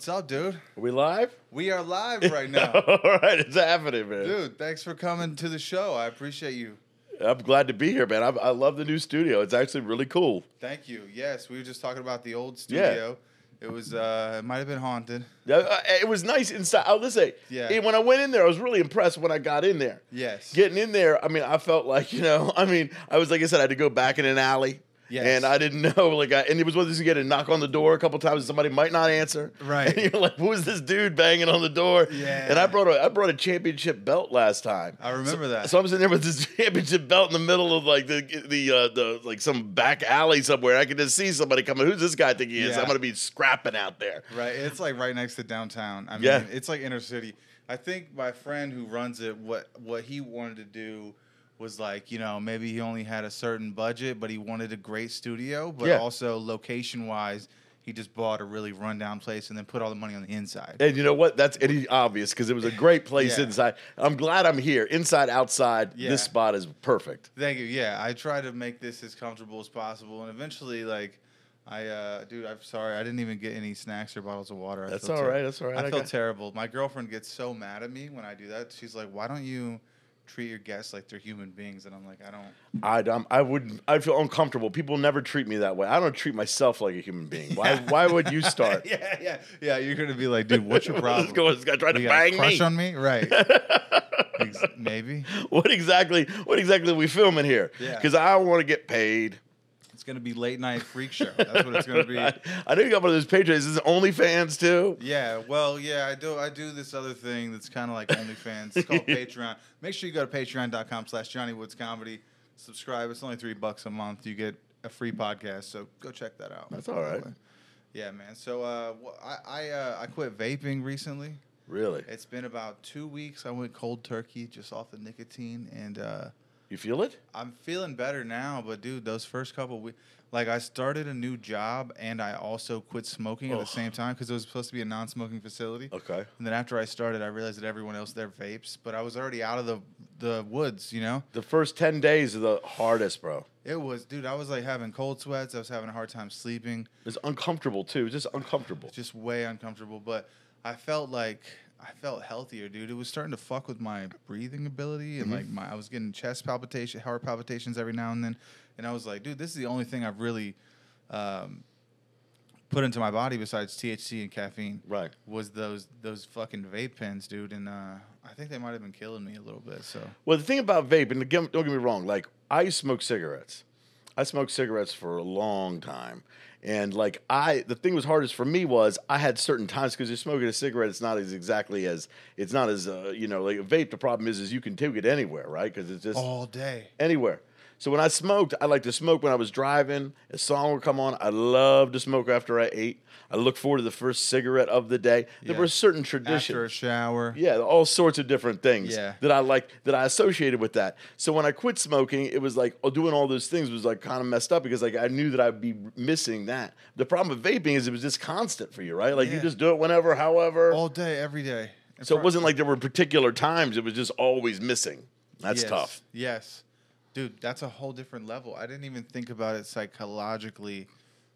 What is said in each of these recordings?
What's up, dude? Are we live? We are live right now. All right, it's happening, man. dude, thanks for coming to the show. I appreciate you. I'm glad to be here, man. I, I love the new studio. It's actually really cool. Thank you. Yes, we were just talking about the old studio. Yeah. It was uh it might have been haunted. Uh, uh, It was nice inside. I'll just say, Yeah. when I went in there, I was really impressed when I got in there. Yes. Getting in there, I mean, I felt like, you know, I mean, I was, like I said, I had to go back in an alley. Yes. And I didn't know, like, I, and it was one of those you get a knock on the door a couple times and somebody might not answer. Right. And you're like, who is this dude banging on the door? Yeah. And I brought a, I brought a championship belt last time. I remember So- that. So I'm sitting there with this championship belt in the middle of like the the uh, the like some back alley somewhere. I can just see somebody coming. Who's this guy think he is? Yeah. I'm gonna be scrapping out there. Right. It's like right next to downtown. I mean, Yeah. it's like inner city. I think my friend who runs it, what what he wanted to do was like, you know, maybe he only had a certain budget, but he wanted a great studio, but Yeah. also location wise, he just bought a really rundown place and then put all the money on the inside. And you know what? That's any obvious because it was a great place Yeah. inside. I'm glad I'm here. Inside, outside, Yeah. this spot is perfect. Thank you. Yeah, I try to make this as comfortable as possible, and eventually, like, I, uh, dude, I'm sorry, I didn't even get any snacks or bottles of water. I That's all right, that's all right, I, I feel got- terrible. My girlfriend gets so mad at me when I do that. She's like, "Why don't you treat your guests like they're human beings?" And I'm like, "I don't." I don't. I would. I feel uncomfortable. People never treat me that way. I don't treat myself like a human being. Why? Why would you start? yeah, yeah, yeah. You're gonna be like, "Dude, what's your problem?" Let's go. This guy tried to You a bang crush me. on me, right? Ex- Maybe What exactly? What exactly are we filming here? Yeah. Because I want to get paid. It's gonna be late night freak show. That's what it's gonna be. I, I know you got one of those patrons. Is OnlyFans too? Yeah, well, yeah, I do. I do this other thing that's kind of like OnlyFans. It's called Patreon. Make sure you go to patreon.com slash Johnny Woods Comedy. Subscribe. It's only three bucks a month. You get a free podcast, so go check that out. That's all right. Yeah, man. So uh, I I, uh, I quit vaping recently. Really? It's been about two weeks. I went cold turkey just off the nicotine, and uh, You feel it? I'm feeling better now. But dude, those first couple weeks, like I started a new job, and I also quit smoking at Ugh. the oh. same time because it was supposed to be a non-smoking facility. Okay. And then after I started, I realized that everyone else there vapes, but I was already out of the the woods. You know, The first ten days are the hardest, bro. it was, dude. I was like having cold sweats. I was having a hard time sleeping. It's uncomfortable too. It's just uncomfortable. just way uncomfortable. But I felt like I felt healthier, dude. It was starting to fuck with my breathing ability and like my I was getting chest palpitation, heart palpitations every now and then, and I was like, dude, this is the only thing I've really um, put into my body besides THC and caffeine. Right. Was those those fucking vape pens, dude? And uh, I think they might have been killing me a little bit. So Well, the thing about vape, and again, don't get me wrong, like I smoke cigarettes. I smoked cigarettes for a long time. And like I, the thing was hardest for me was I had certain times because you're smoking a cigarette. It's not as exactly as it's not as uh, you know like a vape. The problem is is you can take it anywhere, right? Because it's just all day. anywhere. So when I smoked, I like to smoke when I was driving. A song would come on. I love to smoke after I ate. I look forward to the first cigarette of the day. There Yeah. were certain traditions. After a shower. Yeah, all sorts of different things Yeah. that I like that I associated with that. So when I quit smoking, it was like oh, doing all those things was like kind of messed up because like I knew that I'd be missing that. The problem with vaping is it was just constant for you, right? Like you just do it whenever, however. All day, every day. So it wasn't like there were particular times; it was just always missing. That's yes, tough. Yes. Dude, that's a whole different level. I didn't even think about it psychologically,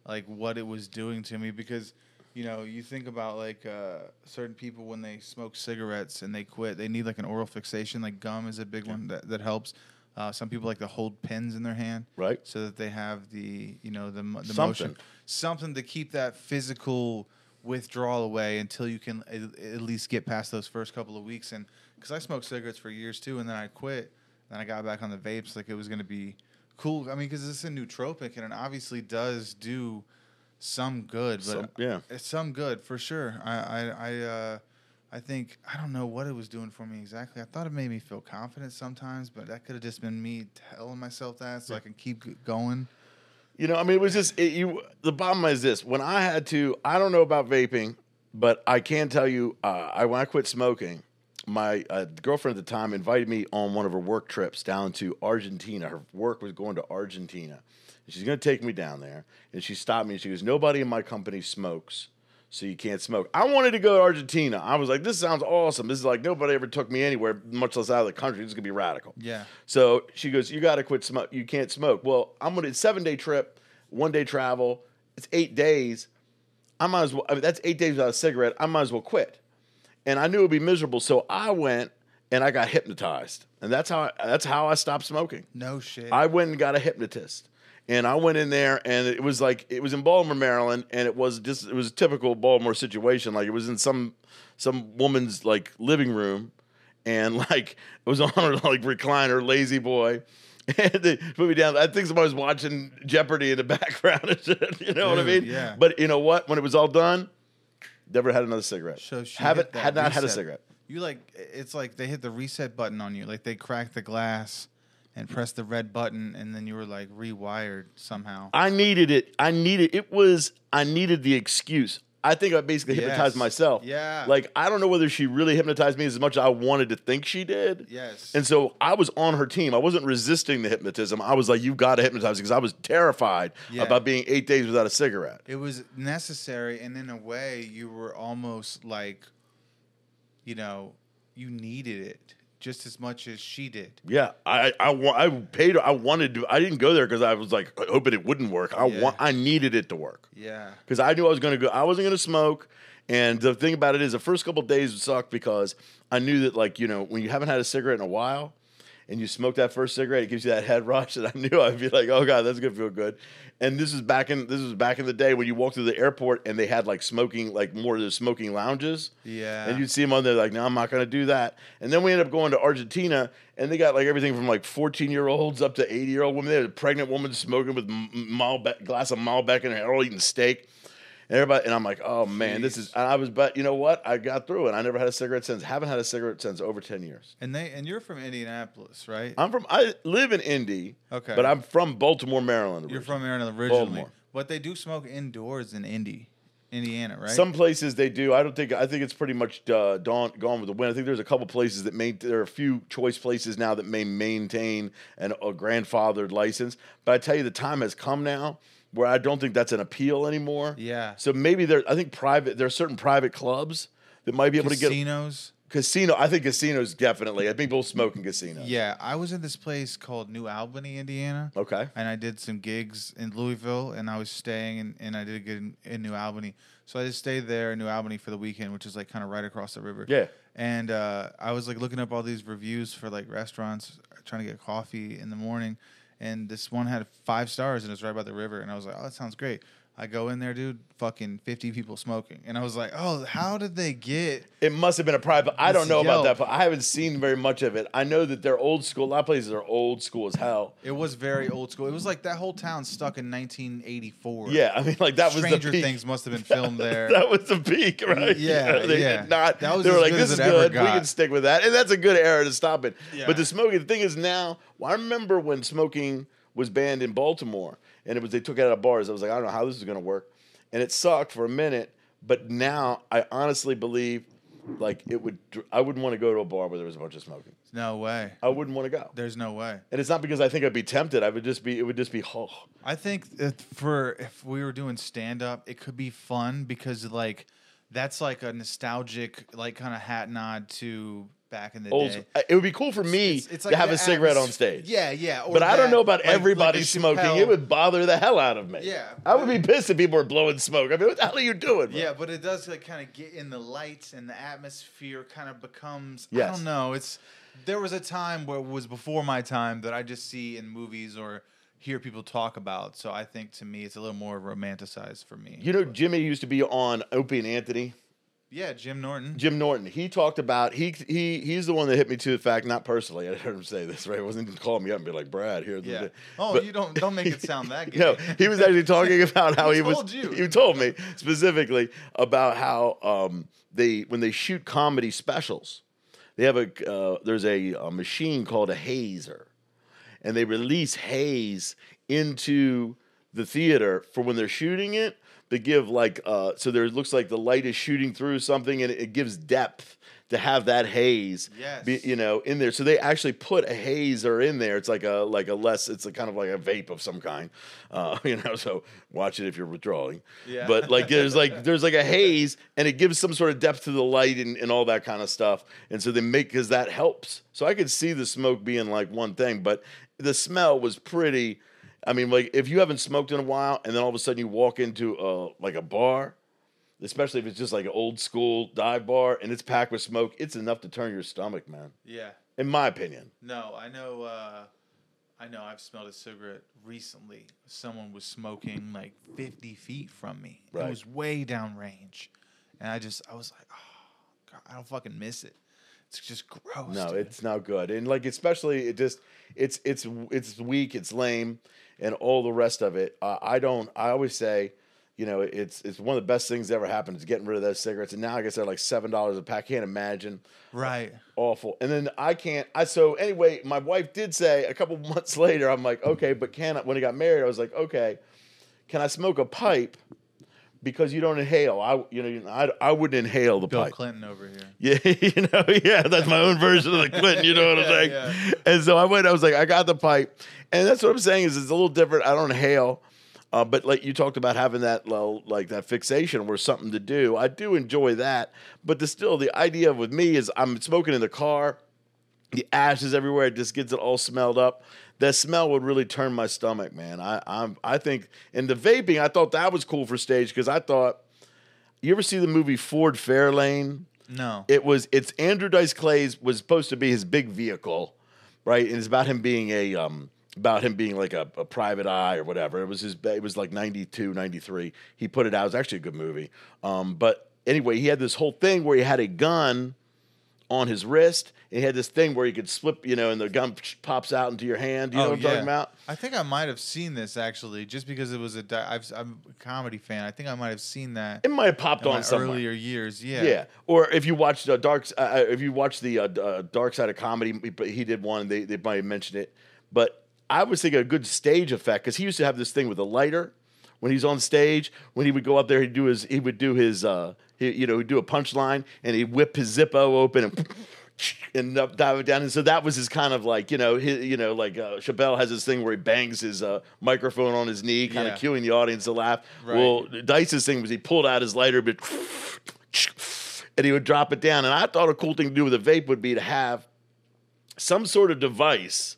like what it was doing to me because, you know, you think about like uh, certain people when they smoke cigarettes and they quit, they need like an oral fixation, like gum is a big one that, that helps. Uh, some people like to hold pens in their hand, Right. So that they have the, you know, the, the Something. motion, something to keep that physical withdrawal away until you can at, at least get past those first couple of weeks. And because I smoked cigarettes for years too, and then I quit, then I got back on the vapes like it was gonna be cool. I mean, because it's a nootropic and it obviously does do some good, but Some- yeah. it's some good for sure. I I I, uh, I think I don't know what it was doing for me exactly. I thought it made me feel confident sometimes, but that could have just been me telling myself that so I can keep going. You know, I mean, it was just it, you. The bottom is this: when I had to, I don't know about vaping, but I can tell you, uh, I when I quit smoking, my uh, girlfriend at the time invited me on one of her work trips down to Argentina. Her work was going to Argentina. And she's going to take me down there, and she stopped me and she goes, "Nobody in my company smokes." So you can't smoke. I wanted to go to Argentina. I was like, "This sounds awesome. This is like nobody ever took me anywhere, much less out of the country. This is gonna be radical." Yeah. So she goes, "You got to quit smoke. You can't smoke." Well, I'm gonna seven day trip, one day travel. It's eight days. I might as well. I mean, that's eight days without a cigarette. I might as well quit. And I knew it would be miserable, so I went and I got hypnotized, and that's how I, that's how I stopped smoking. No shit. I went and got a hypnotist. And I went in there, and it was like it was in Baltimore, Maryland, and it was just it was a typical Baltimore situation. Like it was in some some woman's like living room, and like it was on her like recliner, lazy boy, and they put me down. I think somebody was watching Jeopardy in the background. and shit, you know what I mean? yeah. But you know what? When it was all done, never had another cigarette. So she haven't hit that had not had a reset. cigarette. You like it's like they hit the reset button on you. Like they cracked the glass and pressed the red button, and then you were like rewired somehow. I needed it. I needed it was I needed the excuse. I think I basically hypnotized Yes. myself. Yeah. Like I don't know whether she really hypnotized me as much as I wanted to think she did. Yes. And so I was on her team. I wasn't resisting the hypnotism. I was like, "You've got to hypnotize," because I was terrified Yeah. about being eight days without a cigarette. it was necessary, and in a way, you were almost like, you know, you needed it just as much as she did. Yeah, I I, I paid. I wanted to. I didn't go there because I was like hoping it wouldn't work. I Yeah. want. I needed it to work. Yeah. because I knew I was going to go. I wasn't going to smoke. And the thing about it is, the first couple of days sucked because I knew that, like, you know, when you haven't had a cigarette in a while and you smoke that first cigarette, it gives you that head rush. And I knew I'd be like, oh, God, that's to feel good. And this is back in this was back in the day when you walk through the airport and they had like smoking, like more of the smoking lounges. Yeah. And you'd see them on there like, no, I'm not to do that. And then we ended up going to Argentina and they got like everything from like 14 year olds up to 80 year old women. They had a pregnant woman smoking with Malbec, glass of Malbec in her, all eating steak. And everybody, and I'm like, oh man, this is. And I was, but you know what? I got through it. I never had a cigarette since. Haven't had a cigarette since over 10 years. And they and you're from Indianapolis, right? I'm from. I live in Indy. Okay. But I'm from Baltimore, Maryland. You're originally. from Maryland originally, Baltimore. but they do smoke indoors in Indy, Indiana, right? Some places they do. I don't think. I think it's pretty much uh, gone gone with the wind. I think there's a couple places that may. There are a few choice places now that may maintain an, a grandfathered license. But I tell you, the time has come now where I don't think that's an appeal anymore. Yeah. So maybe there. I think private. There are certain private clubs that might be able to get casinos. casino. I think casinos definitely. I think people smoke in casinos. Yeah, I was in this place called New Albany, Indiana. Okay. and I did some gigs in Louisville, and I was staying, in, and I did a gig in, in New Albany. So I just stayed there in New Albany for the weekend, which is like kind of right across the river. Yeah. And uh, I was like looking up all these reviews for like restaurants, trying to get coffee in the morning, and this one had five stars, and it was right by the river, and I was like, oh, that sounds great. I go in there, dude, fucking 50 people smoking. And I was like, oh, how did they get It must have been a private. I don't know about that, but I haven't seen very much of it. I know that they're old school. A lot of places are old school as hell. It was very old school. It was like that whole town stuck in 1984. Yeah, I mean, like that was Stranger the peak. Things must have been filmed there. that was the peak, right? Yeah, they yeah. did not. That was they were like, "This is good. We can stick with that," and that's a good era to stop it. Yeah. But the smoking, the thing is now. Well, I remember when smoking was banned in Baltimore, and it was they took it out of bars. I was like, I don't know how this is going to work, and it sucked for a minute. But now I honestly believe, like it would. I wouldn't want to go to a bar where there was a bunch of smoking. no way. I wouldn't want to go. There's no way. And it's not because I think I'd be tempted. I would just be. It would just be. Oh, I think for if we were doing stand up, it could be fun because like that's like a nostalgic like kind of hat nod to back in the old. day. It would be cool for me It's- it's to have a cigarette on stage. Yeah, yeah. But I don't know about like- like everybody Dave smoking. Chappelle. It would bother the hell out of me. Yeah. I would be pissed if people were blowing smoke. I mean, what the hell are you doing? bro? Yeah, but it does like kind of get in the lights and the atmosphere kind of becomes I don't know. It's there was a time where it was before my time that I just see in movies or hear people talk about. So I think to me it's a little more romanticized for me. You know, Jimmy used to be on Opie and Anthony. Yeah, Jim Norton. Jim Norton. He talked about he he he's the one that hit me to the fact. Not personally, I heard him say this. Right, it wasn't even calling me up and be like, Brad, here. Yeah. Oh, But- you don't don't make it sound that good. No, he was actually talking about how Who he was. told you? He told me specifically about how um, they when they shoot comedy specials, they have a uh, there's a, a machine called a hazer, and they release haze into the theater for when they're shooting it. They give like uh, so there looks like the light is shooting through something, and it, it gives depth to have that haze Yes. be, you know, in there. So they actually put a hazer in there. It's like a like a less. It's a kind of like a vape of some kind, uh, you know. So watch it if you're withdrawing. Yeah. But like there's like there's like a haze, and it gives some sort of depth to the light and, and all that kind of stuff. And so they make because that helps. So I could see the smoke being like one thing, but the smell was pretty. I mean, like if you haven't smoked in a while, and then all of a sudden you walk into a like a bar. especially if it's just like an old school dive bar and it's packed with smoke, it's enough to turn your stomach, man. Yeah. In my opinion. No, I know. Uh, I know. I've smelled a cigarette recently. Someone was smoking like 50 feet from me. Right. It was way down range, and I just, I was like, oh, God, I don't fucking miss it. It's just gross. No, dude. it's not good. And like especially it just it's it's it's weak, it's lame, and all the rest of it. Uh, I don't. I always say, you know, it's it's one of the best things that ever happened is getting rid of those cigarettes. And now I guess they're like seven dollars a pack. Can't imagine. right. Awful. And then I can't. I so anyway. My wife did say a couple months later. I'm like, okay, but can I? When I got married, I was like, okay, can I smoke a pipe? Because you don't inhale. I you know I, I wouldn't inhale the Bill pipe. Clinton over here. Yeah, you know, yeah, that's my own version of the Clinton. You know what I'm saying? yeah. And so I went. I was like, I got the pipe, and that's what I'm saying is it's a little different. I don't inhale, uh, but like you talked about having that little, like that fixation where something to do. I do enjoy that, but the still the idea with me is I'm smoking in the car, the ashes everywhere. It just gets it all smelled up. That smell would really turn my stomach, man. I I'm I think and the vaping. I thought that was cool for stage because I thought. You ever see the movie Ford Fairlane? No. it was it's Andrew Dice Clay's was supposed to be his big vehicle, right? And it's about him being a um about him being like a, a private eye or whatever. It was his it was like 92, 93. He put it out. It was actually a good movie. Um, but anyway, he had this whole thing where he had a gun on his wrist. And he had this thing where he could slip, you know, and the gun pops out into your hand. You know what I'm talking about? Oh, I think I might have seen this actually, just because it was a. Di- I've, I'm a comedy fan. I think I might have seen that It might have popped on somewhere. earlier years. Yeah. Yeah. Or if you watched uh, Dark, uh, uh, if you watched the uh, uh, Dark Side of Comedy, he, he did one. They they might have mentioned it, but I was thinking a good stage effect because he used to have this thing with a lighter when he's on stage. When he would go up there, he'd do his he would do his uh, he, you know he'd do a punchline and he'd whip his Zippo open and. And up, dive it down, and so that was his kind of like you know, his, you know, like uh, Chappelle has this thing where he bangs his uh, microphone on his knee, kind Yeah. of cueing the audience to laugh. Right. Well, Dice's thing was he pulled out his lighter, but and he would drop it down. And I thought a cool thing to do with a vape would be to have some sort of device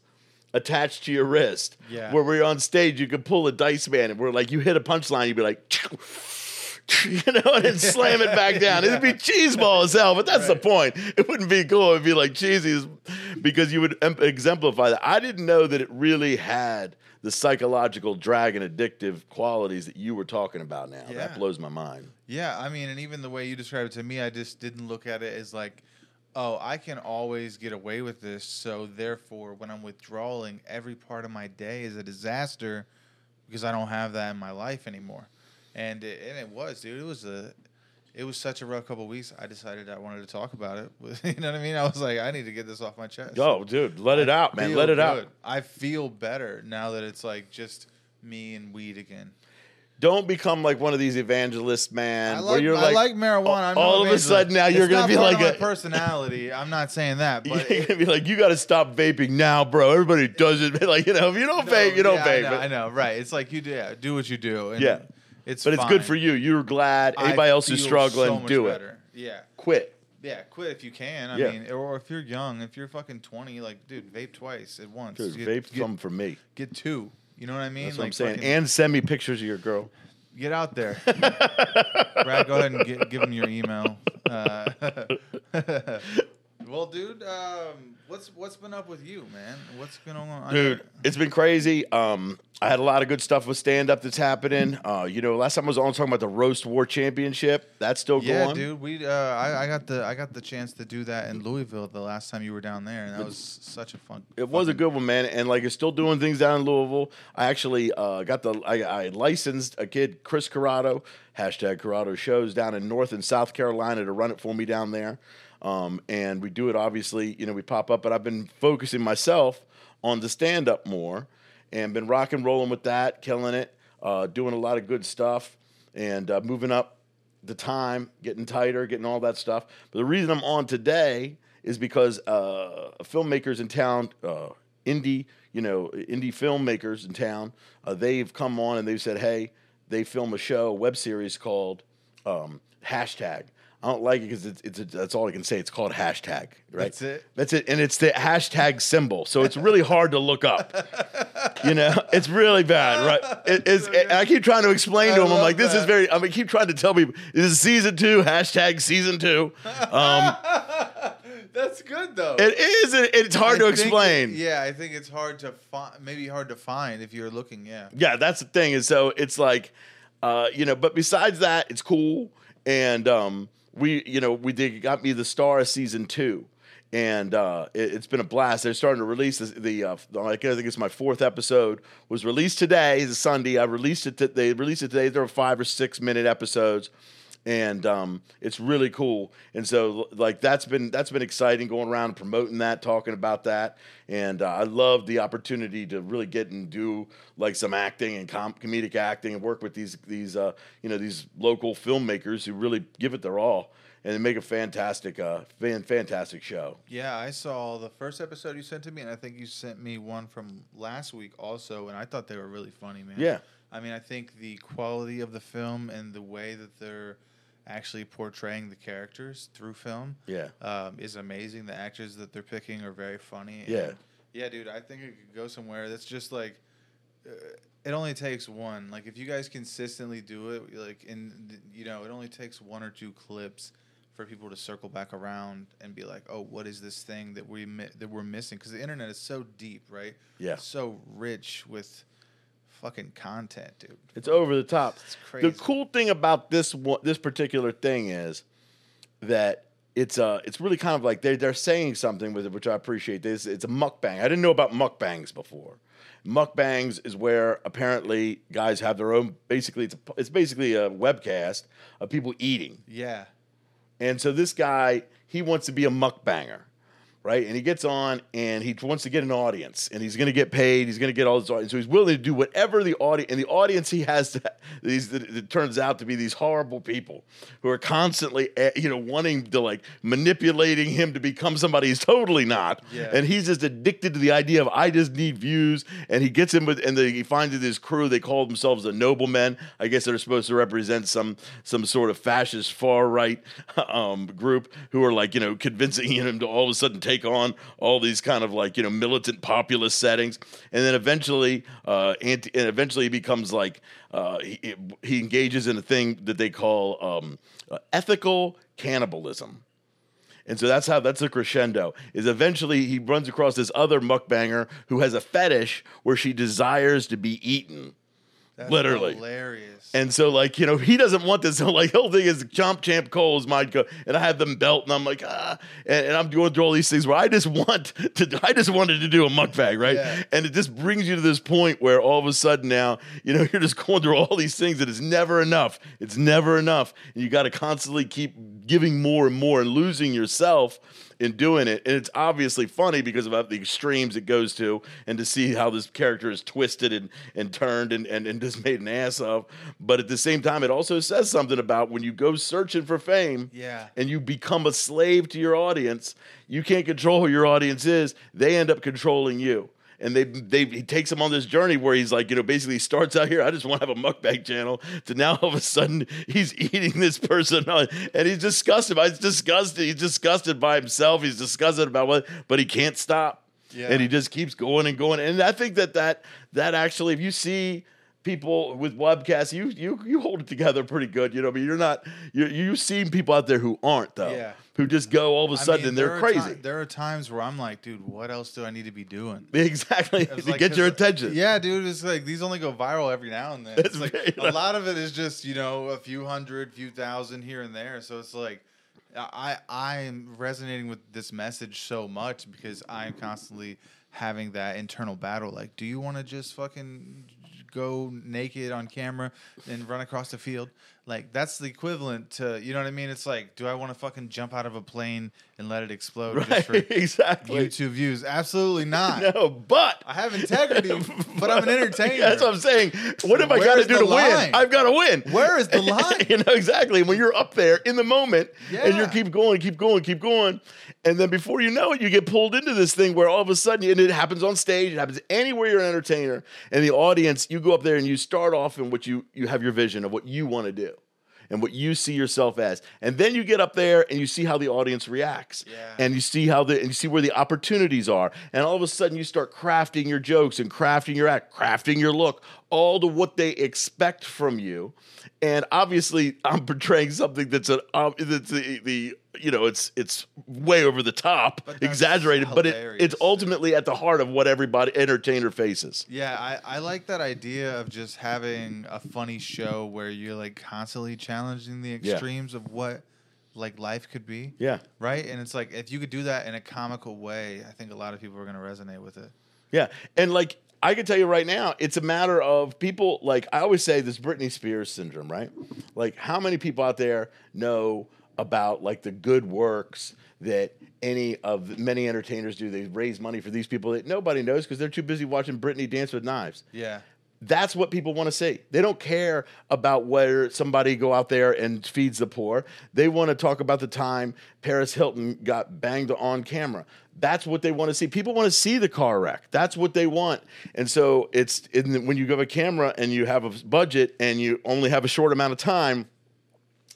attached to your wrist. Yeah. Where we're on stage, you could pull a dice man and we're like, you hit a punchline, you'd be like, you know, and then slam it back down. It'd be cheeseball as hell, but that's the point. It wouldn't be cool. It'd be like cheesy because you would em- exemplify that. I didn't know that it really had the psychological drag and addictive qualities that you were talking about now. Yeah. That blows my mind. Yeah, I mean, and even the way you described it to me, I just didn't look at it as like, oh, I can always get away with this. So therefore, when I'm withdrawing, every part of my day is a disaster because I don't have that in my life anymore. And it, and it was, dude. It was a, it was such a rough couple of weeks. I decided I wanted to talk about it. you know what I mean? I was like, I need to get this off my chest. Oh, dude, let it out, man. Let it out. I feel better now that it's like just me and weed again. Don't become like one of these evangelists, man. I where like, you're I like, like marijuana. I'm no all of a sudden now you're It's gonna be like a- personality. I'm not saying that, but you're gonna be like, you got to stop vaping now, bro. Everybody does it. Like, you know, if you don't No, vape, you don't yeah, vape. I know, I know, right? It's like you do, yeah, do what you do. And Yeah. It's but it's good for you. You're glad. I Anybody else who's struggling, so do it. Yeah, Quit. yeah. Quit if you can. I Yeah. mean, or if you're young, if you're fucking twenty, like, dude, vape twice at once. Dude, Get- vape's get, something for me. get two. You know what I mean? That's what I'm saying. fucking And send me pictures of your girl. get out there. Brad, go ahead and gi- give him your email. Uh, well, dude, um, what's what's been up with you, man? What's going on? Dude, it's been crazy. Um, I had a lot of good stuff with stand up that's happening. Uh, you know, last time I was on talking about the roast war championship. That's still yeah, going. Yeah, dude. We uh, I, I got the I got the chance to do that in Louisville the last time you were down there, and that was such a fun. It was a good one, man, and like it's still doing things down in Louisville. I actually uh, got the I, I licensed a kid, Chris Corrado, hashtag Corrado shows down in North and South Carolina to run it for me down there, um, and we do it obviously. You know, we pop up, but I've been focusing myself on the stand up more, and been rock and rolling with that, killing it, uh, doing a lot of good stuff, and uh, moving up the time, getting tighter, getting all that stuff. But the reason I'm on today is because uh, filmmakers in town, uh, indie, you know, indie filmmakers in town, uh, they've come on and they've said, hey, they film a show, a web series called um, hashtag I don't like it because it's, it's that's all I can say. It's called hashtag, right? That's it? That's it, and it's the hashtag symbol, so it's really hard to look up. You know, it's really bad, right? It is. and I keep trying to explain to him. I'm like, this is very. I mean, keep trying to tell people this is season two. Hashtag season two. Um, That's good though. it is. It, it's hard I to explain. it- yeah, I think it's hard to find. Maybe hard to find if you're looking. Yeah. yeah, that's the thing. Is so it's like, uh, you know, but besides that, it's cool. And um, we, you know, we did got me the star of season two, and uh, it, has been a blast. They're starting to release the, uh, I think it's my fourth episode was released today. It's a Sunday. I released it. To, they released it today. There were five or six minute episodes. And um, it's really cool, and so like that's been that's been exciting going around and promoting that, talking about that, and uh, I love the opportunity to really get and do like some acting and com- comedic acting and work with these these uh, you know these local filmmakers who really give it their all and they make a fantastic uh, fan, fantastic show. Yeah, I saw the first episode you sent to me, and I think you sent me one from last week also, and I thought they were really funny, man. Yeah. I mean, I think the quality of the film and the way that they're actually portraying the characters through film Yeah, um, is amazing. The actors that they're picking are very funny. Yeah. yeah, dude. I think it could go somewhere. That's just like, uh, it only takes one. Like if you guys consistently do it, like in you know, it only takes one or two clips for people to circle back around and be like, oh, what is this thing that we mi- that we're missing? Because the internet is so deep, right? Yeah. So rich with fucking content, dude. it's over the top. It's crazy. The cool thing about this one, this particular thing is that it's uh it's really kind of like they they're saying something with it, which I appreciate. This it's a mukbang. I didn't know about mukbangs before. Mukbangs is where apparently guys have their own. Basically, it's a, it's basically a webcast of people eating. Yeah. And so this guy, he wants to be a mukbanger, right? And he gets on and he wants to get an audience and he's going to get paid. He's going to get all this audience. So he's willing to do whatever the audience, and the audience he has, to, these, it turns out to be these horrible people who are constantly, eh, you know, wanting to like manipulating him to become somebody he's totally not. Yeah. And he's just addicted to the idea of, I just need views. And he gets in with, and the, he finds his crew, they call themselves the noblemen. I guess they're supposed to represent some, some sort of fascist far right um, group who are like, you know, convincing him to all of a sudden take on all these kind of like, you know, militant populist settings. And then eventually, uh, anti, and eventually he becomes like, uh, he, he engages in a thing that they call um, uh, ethical cannibalism. And so that's how that's a crescendo. Is eventually he runs across this other mukbanger who has a fetish where she desires to be eaten. That's Literally. hilarious. And so, like, you know, he doesn't want this. So, like, the whole thing is Chomp Champ Cole is my go. And I have them belt, and I'm like, ah. And, and I'm going through all these things where I just want to, I just wanted to do a mukbang, right? Yeah. And it just brings you to this point where all of a sudden now, you know, you're just going through all these things that it's never enough. It's never enough. And you got to constantly keep giving more and more and losing yourself in doing it. And it's obviously funny because of the extremes it goes to and to see how this character is twisted and, and turned and, and, and just made an ass of. But at the same time, it also says something about when you go searching for fame Yeah. and you become a slave to your audience, you can't control who your audience is. They end up controlling you. And they, they, he takes him on this journey where he's like, you know, basically he starts out here. I just want to have a mukbang channel. To now, all of a sudden, he's eating this person, and he's disgusted. He's disgusted. He's disgusted by himself. He's disgusted about what, but he can't stop. Yeah. And he just keeps going and going. And I think that that that actually, if you see people with webcasts, you you you hold it together pretty good. You know, I mean, you're not you you've seen people out there who aren't though, Yeah. who just go all of a sudden mean, and they're crazy. there are times where I'm like, dude, what else do I need to be doing? exactly to like, get your attention. Yeah, dude, it's like these only go viral every now and then. It's It's like a lot of it is just you know a few hundred, few thousand here and there. So it's like I I'm resonating with this message so much because I'm constantly having that internal battle. Like, do you want to just fucking go naked on camera and run across the field? Like that's the equivalent to you know what I mean? It's like, do I want to fucking jump out of a plane and let it explode right, just for exactly. YouTube views? Absolutely not. No, but I have integrity, but I'm an entertainer. That's what I'm saying. What have I got to do to line? win? I've got to win. Where is the line? you know exactly. When you're up there in the moment, and you keep going, keep going, keep going, and then before you know it, you get pulled into this thing where all of a sudden, and it happens on stage, it happens anywhere you're an entertainer, and the audience, you go up there and you start off in what you you have your vision of what you want to do. And what you see yourself as. And then you get up there and you see how the audience reacts. Yeah. And you see how the and you see where the opportunities are. And all of a sudden you start crafting your jokes and crafting your act, crafting your look, all to what they expect from you. And obviously I'm portraying something that's an um, that's the, the you know it's it's way over the top, But exaggerated, but it, it's ultimately at the heart of what everybody entertainer faces. Yeah, I, I like that idea of just having a funny show where you're like constantly challenging the Yeah. extremes of what like life could be. Yeah. Right? And it's like if you could do that in a comical way, I think a lot of people are gonna resonate with it. Yeah. And like I can tell you right now, it's a matter of people like I always say this Britney Spears syndrome, right? Like how many people out there know about like the good works that any of the many entertainers do? They raise money for these people that nobody knows because they're too busy watching Britney dance with knives. Yeah. That's what people want to see. They don't care about whether somebody go out there and feeds the poor. They want to talk about the time Paris Hilton got banged on camera. That's what they want to see. People want to see the car wreck. That's what they want. And so it's in, when you have a camera and you have a budget and you only have a short amount of time,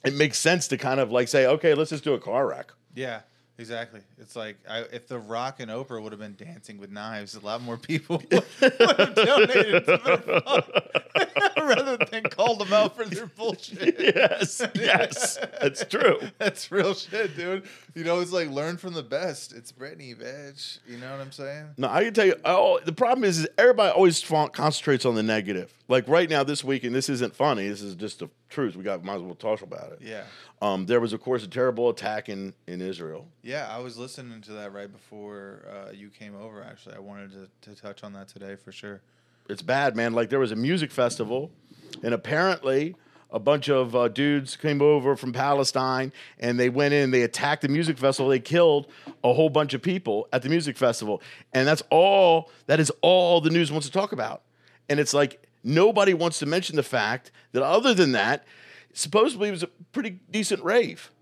it makes sense to kind of like say, okay, let's just do a car wreck. Yeah. Exactly. It's like I, if The Rock and Oprah would have been dancing with knives, a lot more people would have donated to their fund rather than call them out for their bullshit. Yes, yes, that's true. That's real shit, dude. You know, it's like learn from the best. It's Britney, bitch. You know what I'm saying? No, I can tell you. Oh, the problem is, is everybody always concentrates on the negative. Like right now, this week, and this isn't funny. This is just the truth. We got might as well talk about it. Yeah. Um, there was, of course, a terrible attack in in Israel. Yeah, I was listening to that right before uh, you came over. Actually, I wanted to, to touch on that today for sure. It's bad, man. Like there was a music festival, and apparently. A bunch of uh, dudes came over from Palestine and they went in, they attacked the music festival. They killed a whole bunch of people at the music festival. And that's all, that is all the news wants to talk about. And it's like nobody wants to mention the fact that other than that, supposedly it was a pretty decent rave.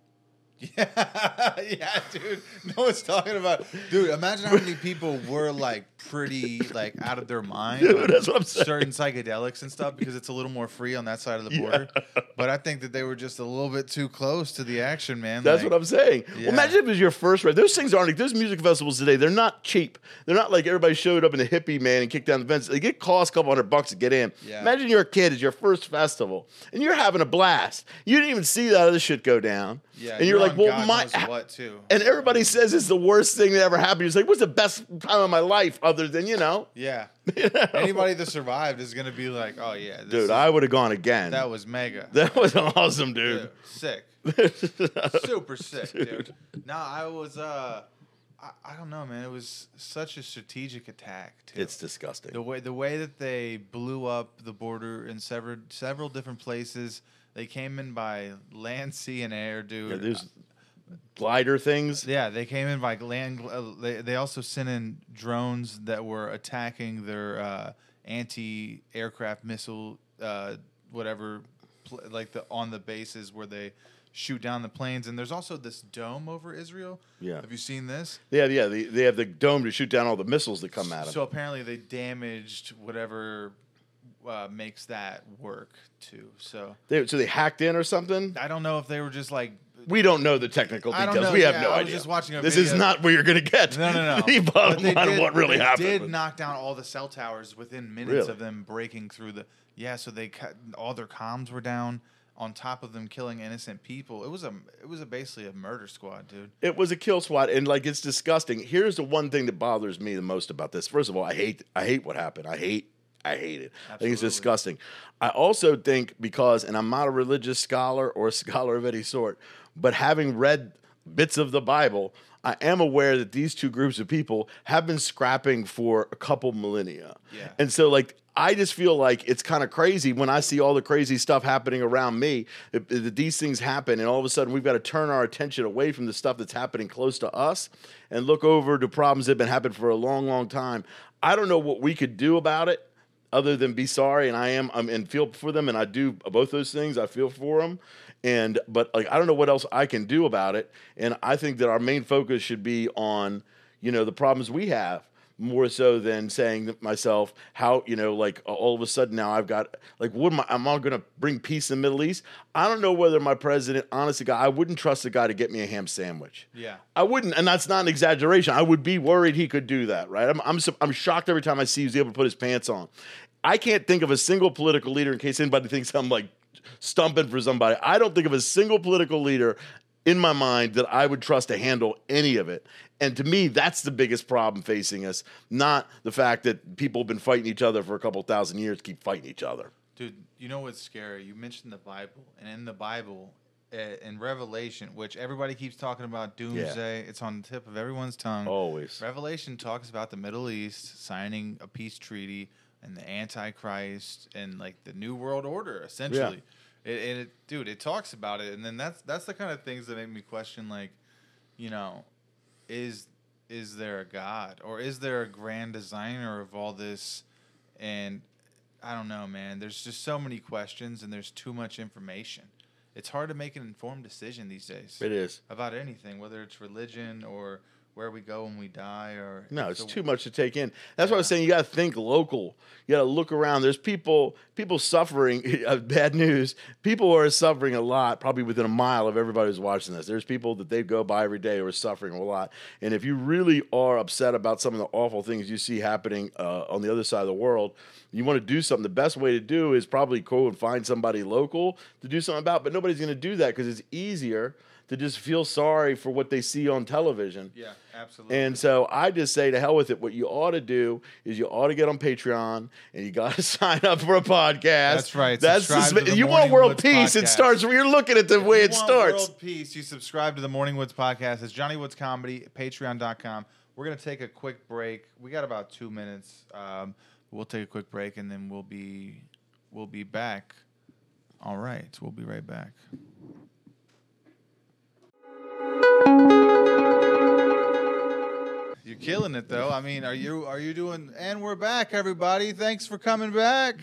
Yeah, yeah, dude. No one's talking about, dude. Imagine how many people were like pretty like out of their mind. Dude, that's what I'm saying. Certain psychedelics and stuff because it's a little more free on that side of the border. But I think that they were just a little bit too close to the action, man. That's Like, what I'm saying. Yeah. Well, imagine if it was your first ride. Those things aren't like those music festivals today. They're not cheap. They're not like everybody showed up in a hippie man and kicked down the fence. They get cost a couple hundred bucks to get in. Yeah. Imagine you're a kid. It's your first festival and you're having a blast. You didn't even see that other shit go down. Yeah, and you're, like, on well, God my. what too. And everybody says it's the worst thing that ever happened. You're like, what's the best time of my life other than you know? Yeah. You know? Anybody that survived is gonna be like, oh yeah, this Dude, is- I would have gone again. that was mega. that was awesome, dude. Dude, sick. super sick, dude. No, I was uh I, I don't know, man. It was such a strategic attack too. It's disgusting. the way the way that they blew up the border in several several different places. They came in by land, sea, and air, dude. Yeah, there's glider things. Yeah, they came in by land. Uh, they they also sent in drones that were attacking their uh, anti-aircraft missile, uh, whatever, pl- like the on the bases where they shoot down the planes. And there's also this dome over Israel. Yeah. Have you seen this? Yeah, yeah. They, they have the dome to shoot down all the missiles that come at them. So apparently they damaged whatever uh, makes that work too. So They, so they hacked in or something. I don't know if they were just like We don't know the technical details. know, We have yeah, no I was idea. just watching this is not where you're going to get. No, no, no. the bottom they line of what really they happened. did knock down all the cell towers within minutes Really? of them breaking through the. Yeah, so they cut all their comms were down. On top of them killing innocent people, it was a it was a basically a murder squad, dude. it was a kill squad, and like it's disgusting. Here's the one thing that bothers me the most about this. First of all, I hate I hate what happened. I hate I hate it. I think it's disgusting. I also think because, and I'm not a religious scholar or a scholar of any sort, but having read bits of the Bible, I am aware that these two groups of people have been scrapping for a couple millennia. Yeah. And so, like, I just feel like it's kind of crazy when I see all the crazy stuff happening around me. That these things happen, and all of a sudden we've got to turn our attention away from the stuff that's happening close to us and look over to problems that have been happening for a long, long time. I don't know what we could do about it other than be sorry. And I am, I'm and feel for them, and I do both those things. I feel for them, and but like I don't know what else I can do about it. And I think that our main focus should be on you know the problems we have more so than saying to myself how you know like all of a sudden now I've got like what am I am I going to bring peace in the Middle East? I don't know whether my president, honestly, God, I wouldn't trust a guy to get me a ham sandwich. Yeah. I wouldn't, and that's not an exaggeration. I would be worried he could do that, right? I'm I'm, I'm shocked every time I see he's able to put his pants on. I can't think of a single political leader in case anybody thinks I'm like stumping for somebody. I don't think of a single political leader in my mind that I would trust to handle any of it. And to me, that's the biggest problem facing us, not the fact that people have been fighting each other for a couple thousand years, keep fighting each other. Dude, you know what's scary? You mentioned the Bible, and in the Bible, uh, in Revelation, which everybody keeps talking about doomsday, it's on the tip of everyone's tongue. Always. Revelation talks about the Middle East signing a peace treaty and the Antichrist and like the New World Order, essentially. It, and it, dude, it talks about it, and then that's that's the kind of things that make me question, like, you know, is is there a God or is there a grand designer of all this? And I don't know, man. There's just so many questions, and there's too much information. It's hard to make an informed decision these days It is. about anything, whether it's religion or where we go when we die, or No, it's too much to take in. That's what I was saying. You got to think local. You got to look around. There's people, people suffering. uh, bad news. People are suffering a lot, probably within a mile of everybody who's watching this. There's people that they go by every day who are suffering a lot. And if you really are upset about some of the awful things you see happening uh, on the other side of the world, you want to do something. The best way to do is probably go and find somebody local to do something about. But nobody's going to do that because it's easier to just feel sorry for what they see on television. Yeah, absolutely. And so I just say to hell with it. What you ought to do is you ought to get on Patreon and you got to sign up for a podcast. That's right. That's the, the you want world Woods peace. It podcast. starts. You're looking at the If way you it want starts. World peace. You subscribe to the Morning Woods podcast. It's Johnny Woods Comedy. Patreon.com. We're gonna take a quick break. We got about two minutes. Um, we'll take a quick break and then we'll be we'll be back. All right, we'll be right back. You're killing it though. I mean, are you are you doing? And we're back, everybody. Thanks for coming back.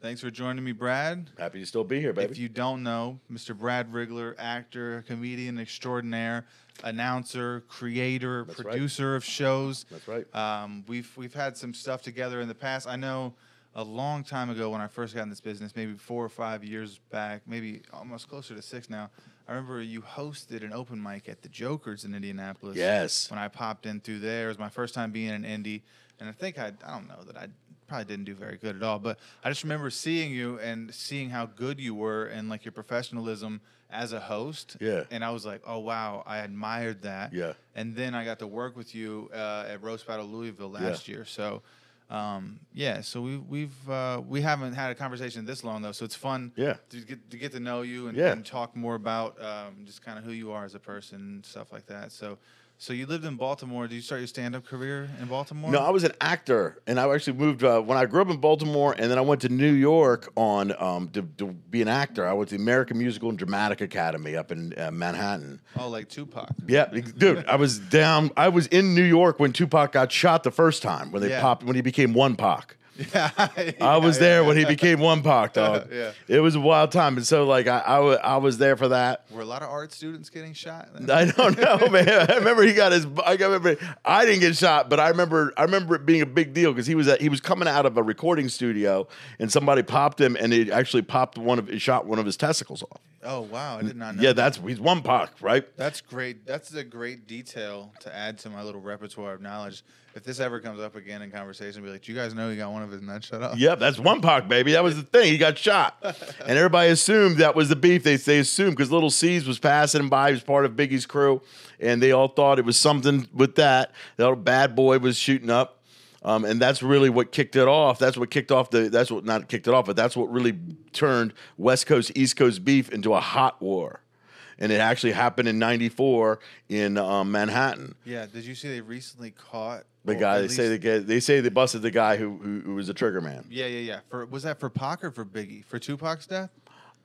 Thanks for joining me, Brad. Happy to still be here, baby. If you don't know, Mr. Brad Riggler, actor, comedian extraordinaire, announcer, creator, That's right. producer of shows. That's right. Um, we've we've had some stuff together in the past. I know a long time ago when I first got in this business, maybe four or five years back, maybe almost closer to six now. I remember you hosted an open mic at the Jokers in Indianapolis. Yes. When I popped in through there, it was my first time being in Indy, and I think I I don't know that I probably didn't do very good at all, but I just remember seeing you and seeing how good you were and like your professionalism as a host. Yeah. And I was like, oh wow, I admired that. Yeah. And then I got to work with you uh, at Roast Battle Louisville last year. So, um, yeah. So we we've uh, we haven't had a conversation this long though, so it's fun. Yeah. To get to get to know you and, Yeah. and talk more about um, just kind of who you are as a person and stuff like that. So. So you lived in Baltimore. Did you start your stand-up career in Baltimore? No, I was an actor, and I actually moved uh, when I grew up in Baltimore, and then I went to New York on um, to, to be an actor. I went to the American Musical and Dramatic Academy up in uh, Manhattan. Oh, like Tupac. Yeah, dude, I was down. I was in New York when Tupac got shot the first time when they Yeah. popped when he became one Pac. Yeah, I was there when he became one Pac, dog. Yeah. it was a wild time, and so like I, I, was there for that. Were a lot of art students getting shot? I don't know, man. I remember he got his. I remember I didn't get shot, but I remember I remember it being a big deal because he was at, he was coming out of a recording studio and somebody popped him and he actually popped one of shot one of his testicles off. Oh wow, I did not know. Yeah, that. that's he's one Pac, right? That's great. That's a great detail to add to my little repertoire of knowledge. If this ever comes up again in conversation, be like, "Do you guys know he got one of his nuts shut off?" Yep, that's one Pac, baby. That was the thing. He got shot, and everybody assumed that was the beef. They they assumed because Lil' Cease was passing by. He was part of Biggie's crew, and they all thought it was something with that. Little bad boy was shooting up, um, and that's really what kicked it off. That's what kicked off the. That's what not kicked it off, but that's what really turned West Coast East Coast beef into a hot war, and it actually happened in '94 in um, Manhattan. Yeah. Did you see they recently caught The guy they say they they say they busted the guy who who, who was a trigger man. Yeah, yeah, yeah. For was that for Pac or for Biggie? For Tupac's death?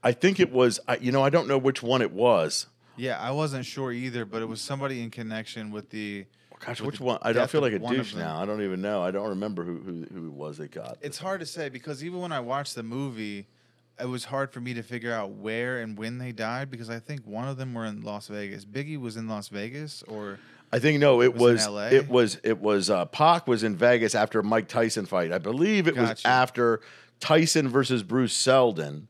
I think it was. I- You know, I don't know which one it was. Yeah, I wasn't sure either, but it was somebody in connection with the. Gosh, which one? I don't feel like a douche now. I don't even know. I don't remember who who, who it was they got. It's hard to say because even when I watched the movie, it was hard for me to figure out where and when they died because I think one of them were in Las Vegas. Biggie was in Las Vegas, or I think no, it Was it was it was uh Pac was in Vegas after a Mike Tyson fight. I believe it was after Tyson versus Bruce Seldon.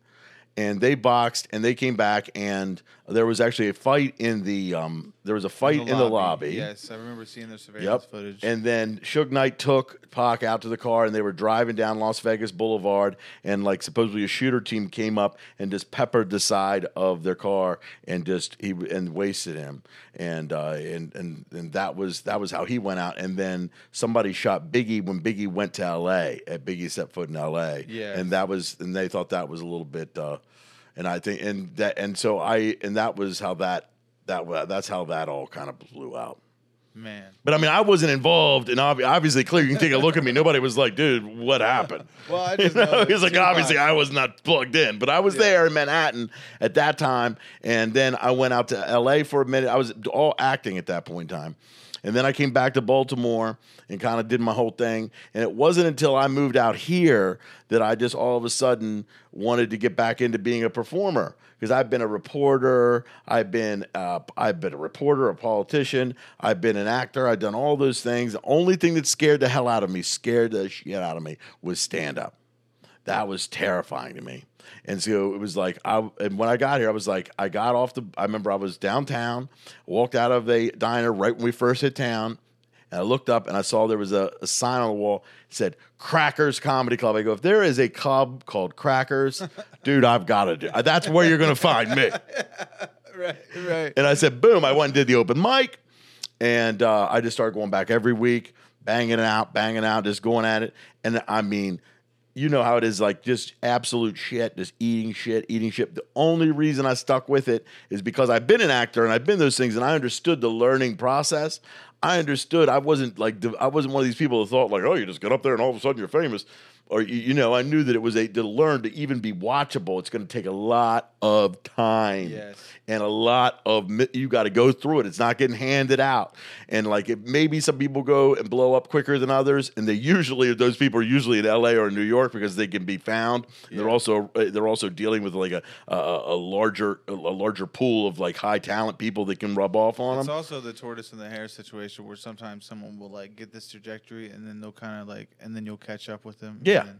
And they boxed and they came back and there was actually a fight in the um there was a fight in the lobby. Yes, I remember seeing the surveillance Yep. footage. And then Suge Knight took Pac out to the car, and they were driving down Las Vegas Boulevard, and like supposedly a shooter team came up and just peppered the side of their car and just he and wasted him, and uh, and and and that was that was how he went out. And then somebody shot Biggie when Biggie went to L.A. at Biggie set foot in L.A. Yes. and that was and they thought that was a little bit. Uh, and I think and that and so I and that was how that that that's how that all kind of blew out. Man. But I mean, I wasn't involved, and obvi- obviously, clear. You can take a look at me. Nobody was like, "Dude, what happened?" Well, I You just know, know he's like, obviously, I was not plugged in, but I was there in Manhattan at that time, and then I went out to L.A. for a minute. I was all acting at that point in time, and then I came back to Baltimore and kind of did my whole thing. And it wasn't until I moved out here that I just all of a sudden wanted to get back into being a performer because I've been a reporter, I've been uh, I've been a reporter, a politician, I've been an actor, I've done all those things. The only thing that scared the hell out of me, scared the shit out of me, was stand up. That was terrifying to me. And so it was like I and when I got here, I was like, I got off the I remember I was downtown, walked out of a diner right when we first hit town, and I looked up and I saw there was a, a sign on the wall that said Crackers Comedy Club. I go, if there is a club called Crackers, dude, I've got to do. That's where you're gonna find me. Right, right. And I said, boom, I went and did the open mic. And uh, I just started going back every week, banging it out, banging out, just going at it. And I mean, you know how it is like just absolute shit, just eating shit, eating shit. The only reason I stuck with it is because I've been an actor and I've been those things and I understood the learning process. I understood I wasn't like I wasn't one of these people that thought like, oh, you just get up there and all of a sudden you're famous. Or you, know, I knew that it was a to learn to even be watchable. It's going to take a lot of time Yes. and a lot of you got to go through it. It's not getting handed out, and like it, maybe some people go and blow up quicker than others, and they usually those people are usually in L.A. or New York because they can be found. They're also uh, they're also dealing with like a a, a larger a larger pool of like high talent people that can rub off on It's them. It's also the tortoise and the hare situation where sometimes someone will like get this trajectory and then they'll kind of like and then you'll catch up with them. Yeah. And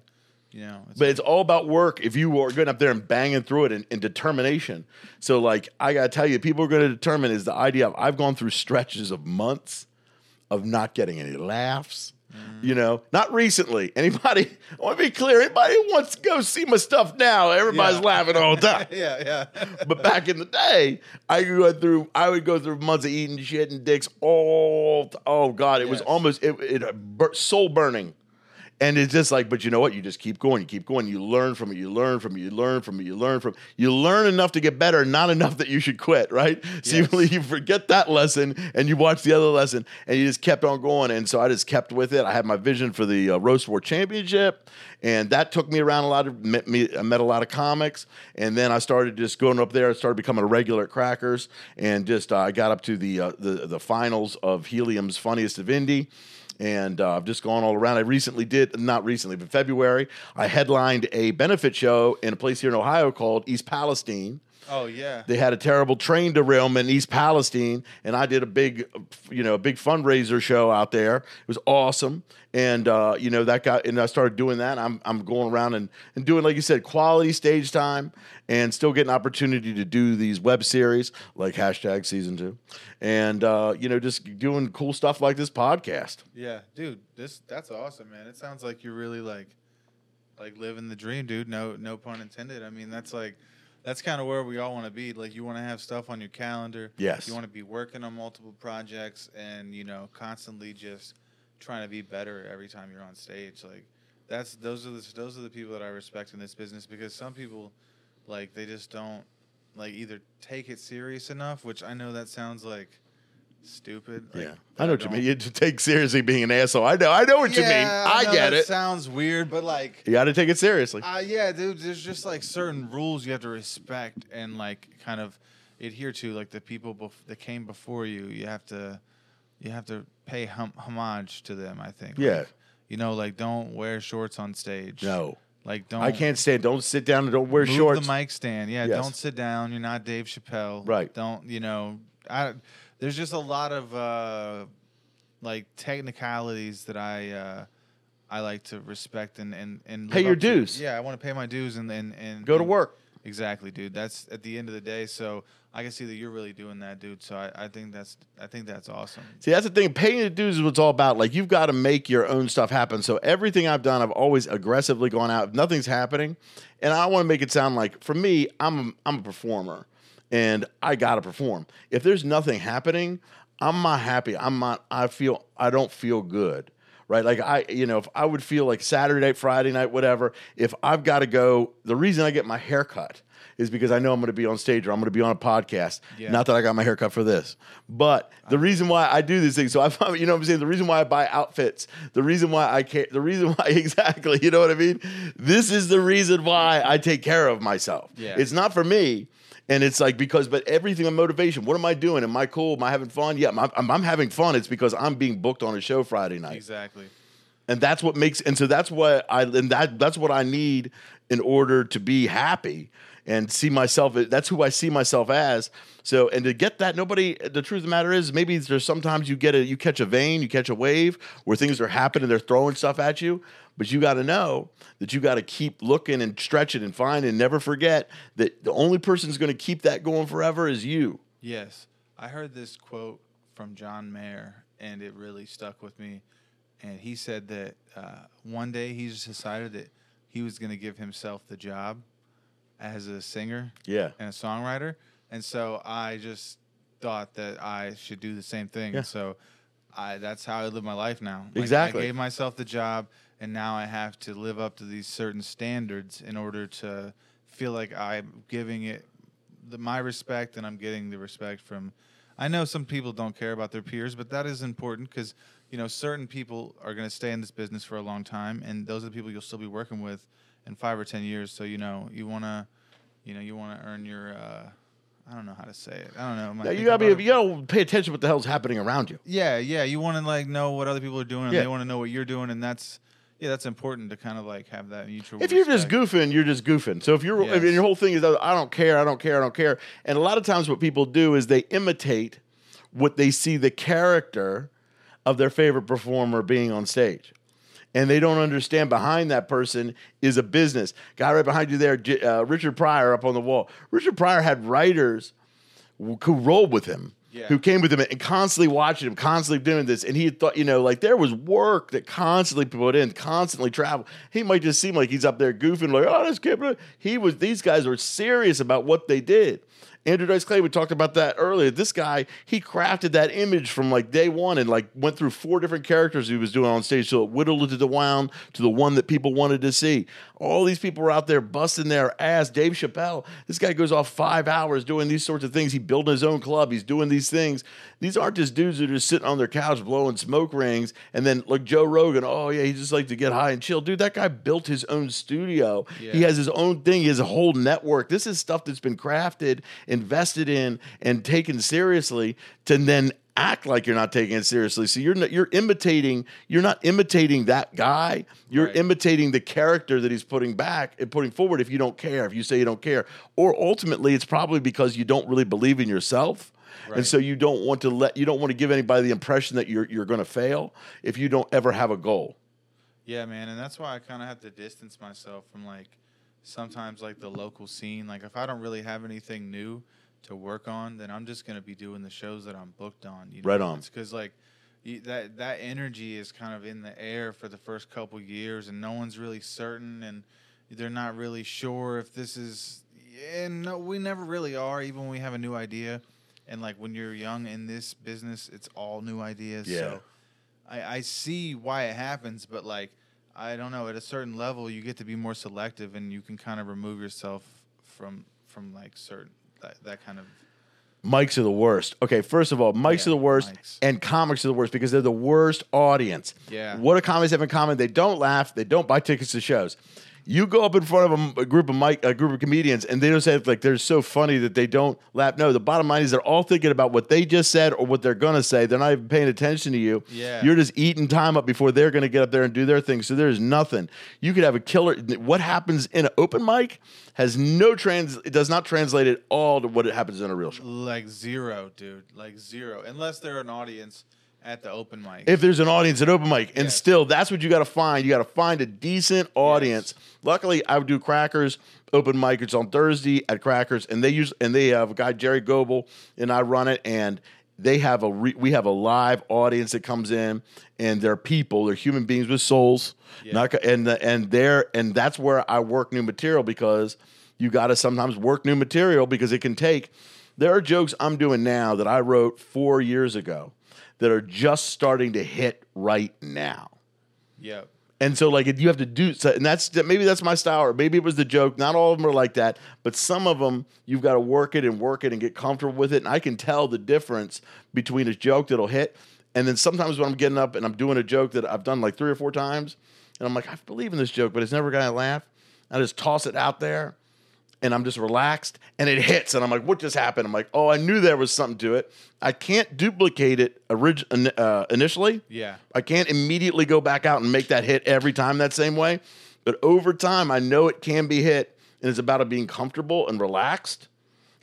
you know. It's But it's all about work. If you are going up there and banging through it and, and determination. So, like, I got to tell you, people are going to determine is the idea of I've gone through stretches of months of not getting any laughs. Mm. You know, not recently. Anybody, I want to be clear, anybody wants to go see my stuff now, everybody's Yeah. laughing all the time. yeah, yeah. but back in the day, I go through. I would go through months of eating shit and dicks. All oh god, it was almost it, it soul burning. And it's just like, but you know what? You just keep going. You keep going. You learn from it. You learn from it. You learn from it. You learn from. You learn enough to get better, not enough that you should quit. Right? So Yes. you, you forget that lesson, and you watch the other lesson, and you just kept on going. And so I just kept with it. I had my vision for the uh, roast war championship, and that took me around a lot of. Met, me, I met a lot of comics, and then I started just going up there. I started becoming a regular at Crackers, and just uh, I got up to the uh, the the finals of Helium's Funniest of Indy and uh, I've just gone all around. I recently did, not recently, but February, I headlined a benefit show in a place here in Ohio called East Palestine. Oh yeah. They had a terrible train derailment in East Palestine, and I did a big, you know, a big fundraiser show out there. It was awesome, and uh, you know that got, and I started doing that. I'm I'm going around and and doing like you said, quality stage time, and still getting opportunity to do these web series like hashtag season two, and uh, you know just doing cool stuff like this podcast. Yeah, dude, this that's awesome, man. It sounds like you're really like like living the dream, dude. No no pun intended. I mean, that's like that's kind of where we all want to be. Like you want to have stuff on your calendar. Yes. You want to be working on multiple projects and, you know, constantly just trying to be better every time you're on stage. Like that's those are the those are the people that I respect in this business because some people like they just don't like either take it serious enough, which I know that sounds like stupid. like, yeah, I know what you mean. You take seriously being an asshole. I know. I know what you mean. yeah, I, get it. Sounds weird, but like, you got to take it seriously. uh, yeah, dude. There's just like certain rules you have to respect and like kind of adhere to. Like the people bef- that came before you, you have to, you have to pay hum- homage to them. I think. Yeah. Like, you know, like don't wear shorts on stage. no, Like don't. I can't stand. Don't sit down and don't wear move shorts. the mic stand. Yeah, Yes. don't sit down. You're not Dave Chappelle. Right. Don't you know? I there's just a lot of uh, like technicalities that I uh, I like to respect and and, and Pay your to. dues. Yeah, I want to pay my dues and and, and Go to and- work. Exactly, dude. That's at the end of the day. So I can see that you're really doing that, dude. So I, I think that's I think that's awesome. See, that's the thing. Paying the dues is what it's all about. Like you've got to make your own stuff happen. So everything I've done, I've always aggressively gone out. If nothing's happening, and I want to make it sound like for me, I'm I'm a performer, and I got to perform. If there's nothing happening, I'm not happy. I'm not. I feel. I don't feel good. Right, like I, you know, if I would feel like Saturday night, Friday night, whatever. If I've got to go, the reason I get my hair cut is because I know I'm going to be on stage or I'm going to be on a podcast. Yeah. Not that I got my hair cut for this, but the reason why I do these things, so I, find- you know what I'm saying? The reason why I buy outfits, the reason why I care, the reason why, exactly, you know what I mean? This is the reason why I take care of myself. Yeah. It's not for me. And it's like, because, but everything on motivation, what am I doing? Am I cool? Am I having fun? Yeah, I'm, I'm, I'm having fun. It's because I'm being booked on a show Friday night Exactly. and that's what makes and so that's what I and that that's what I need in order to be happy and see myself that's who I see myself as. So and to get that nobody the truth of the matter is maybe there's sometimes you get a you catch a vein you catch a wave where things are happening they're throwing stuff at you but you got to know that you got to keep looking and stretching and find and never forget that the only person who's going to keep that going forever is you. Yes, I heard this quote from John Mayer, and it really stuck with me. And he said that uh, one day he just decided that he was going to give himself the job as a singer yeah and a songwriter. And so I just thought that I should do the same thing. Yeah. So I that's how I live my life now. Like, Exactly. I gave myself the job and now I have to live up to these certain standards in order to feel like I'm giving it the, my respect and I'm getting the respect from I know some people don't care about their peers, but that is important because you know certain people are going to stay in this business for a long time, and those are the people you'll still be working with in five or ten years. So you know you want to, you know, you want to earn your. Uh, I don't know how to say it. I don't know. Am I Yeah, you gotta be you gotta pay attention to what the hell's happening around you Yeah, yeah. You want to like know what other people are doing, and Yeah. they want to know what you're doing, and that's yeah, that's important to kind of like have that mutual. If you're just goofing, you're just goofing. So if you're, if Yes. your whole thing is, I don't care, I don't care, I don't care. And a lot of times, what people do is they imitate what they see the character of their favorite performer being on stage. And they don't understand behind that person is a business. Guy right behind you there, uh, Richard Pryor up on the wall. Richard Pryor had writers who rolled with him, Yeah. who came with him and constantly watching him, constantly doing this. And he thought, you know, like there was work that constantly put in, constantly travel. He might just seem like he's up there goofing, like, oh, this kid. He was, these guys were serious about what they did. Andrew Dice Clay, we talked about that earlier. This guy, he crafted that image from like day one and like went through four different characters he was doing on stage. So it whittled it down to the one that people wanted to see. All these people were out there busting their ass. Dave Chappelle, this guy goes off five hours doing these sorts of things. He built his own club. He's doing these things. These aren't just dudes that are just sitting on their couch blowing smoke rings. And then like Joe Rogan, oh yeah, he just like to get high and chill. Dude, that guy built his own studio. He has his own thing. He has a whole network. This is stuff that's been crafted, invested in, and taken seriously to then act like you're not taking it seriously. So you're not, you're imitating. You're not imitating that guy. You're Right. imitating the character that he's putting back and putting forward. If you don't care, if you say you don't care, or ultimately it's probably because you don't really believe in yourself. And so you don't want to let you don't want to give anybody the impression that you're you're going to fail if you don't ever have a goal. Yeah, man, and that's why I kind of have to distance myself from like sometimes like the local scene. Like if I don't really have anything new to work on, then I'm just gonna be doing the shows that I'm booked on. You know? Right on. because like you, that that energy is kind of in the air for the first couple years, and no one's really certain, and they're not really sure if this is. And no, we never really are, even when we have a new idea. And like when you're young in this business, it's all new ideas. Yeah. So I, I see why it happens, but like I don't know. At a certain level, you get to be more selective, and you can kind of remove yourself from from like certain that, that kind of Mics are the worst. Okay, first of all, mics Yeah, are the worst, mics. and comics are the worst because they're the worst audience. Yeah. What do comics have in common? They don't laugh. They don't buy tickets to shows. You go up in front of a, a group of mic, a group of comedians, and they don't say like they're so funny that they don't laugh. No, the bottom line is they're all thinking about what they just said or what they're gonna say. They're not even paying attention to you. Yeah. you're just eating time up before they're gonna get up there and do their thing. So there's nothing. You could have a killer. What happens in an open mic has no trans. It does not translate at all to what it happens in a real show. Like zero, dude. Like zero. Unless they're an audience at the open mic. if there's an audience at open mic. And Yes. still that's what you got to find. You got to find a decent audience. Luckily i would do crackers open mic it's on thursday at crackers and they use and they have a guy jerry goebel and i run it and they have a re, we have a live audience that comes in and they're people. They're human beings with souls. Yeah. not, and the, and they're and that's where i work new material because you got to sometimes work new material because it can take there are jokes i'm doing now that i wrote four years ago that are just starting to hit right now. yep. And so, like, you have to do, so, and that's maybe that's my style, or maybe it was the joke. Not all of them are like that, but some of them you've got to work it and work it and get comfortable with it. And I can tell the difference between a joke that'll hit, and then sometimes when I'm getting up and I'm doing a joke that I've done like three or four times, and I'm like, I believe in this joke, but it's never gonna laugh. I just toss it out there, and I'm just relaxed, and it hits, and I'm like, what just happened? I'm like, oh, I knew there was something to it. I can't duplicate it orig- uh, initially. Yeah. I can't immediately go back out and make that hit every time that same way. But over time, I know it can be hit, and it's about it being comfortable and relaxed.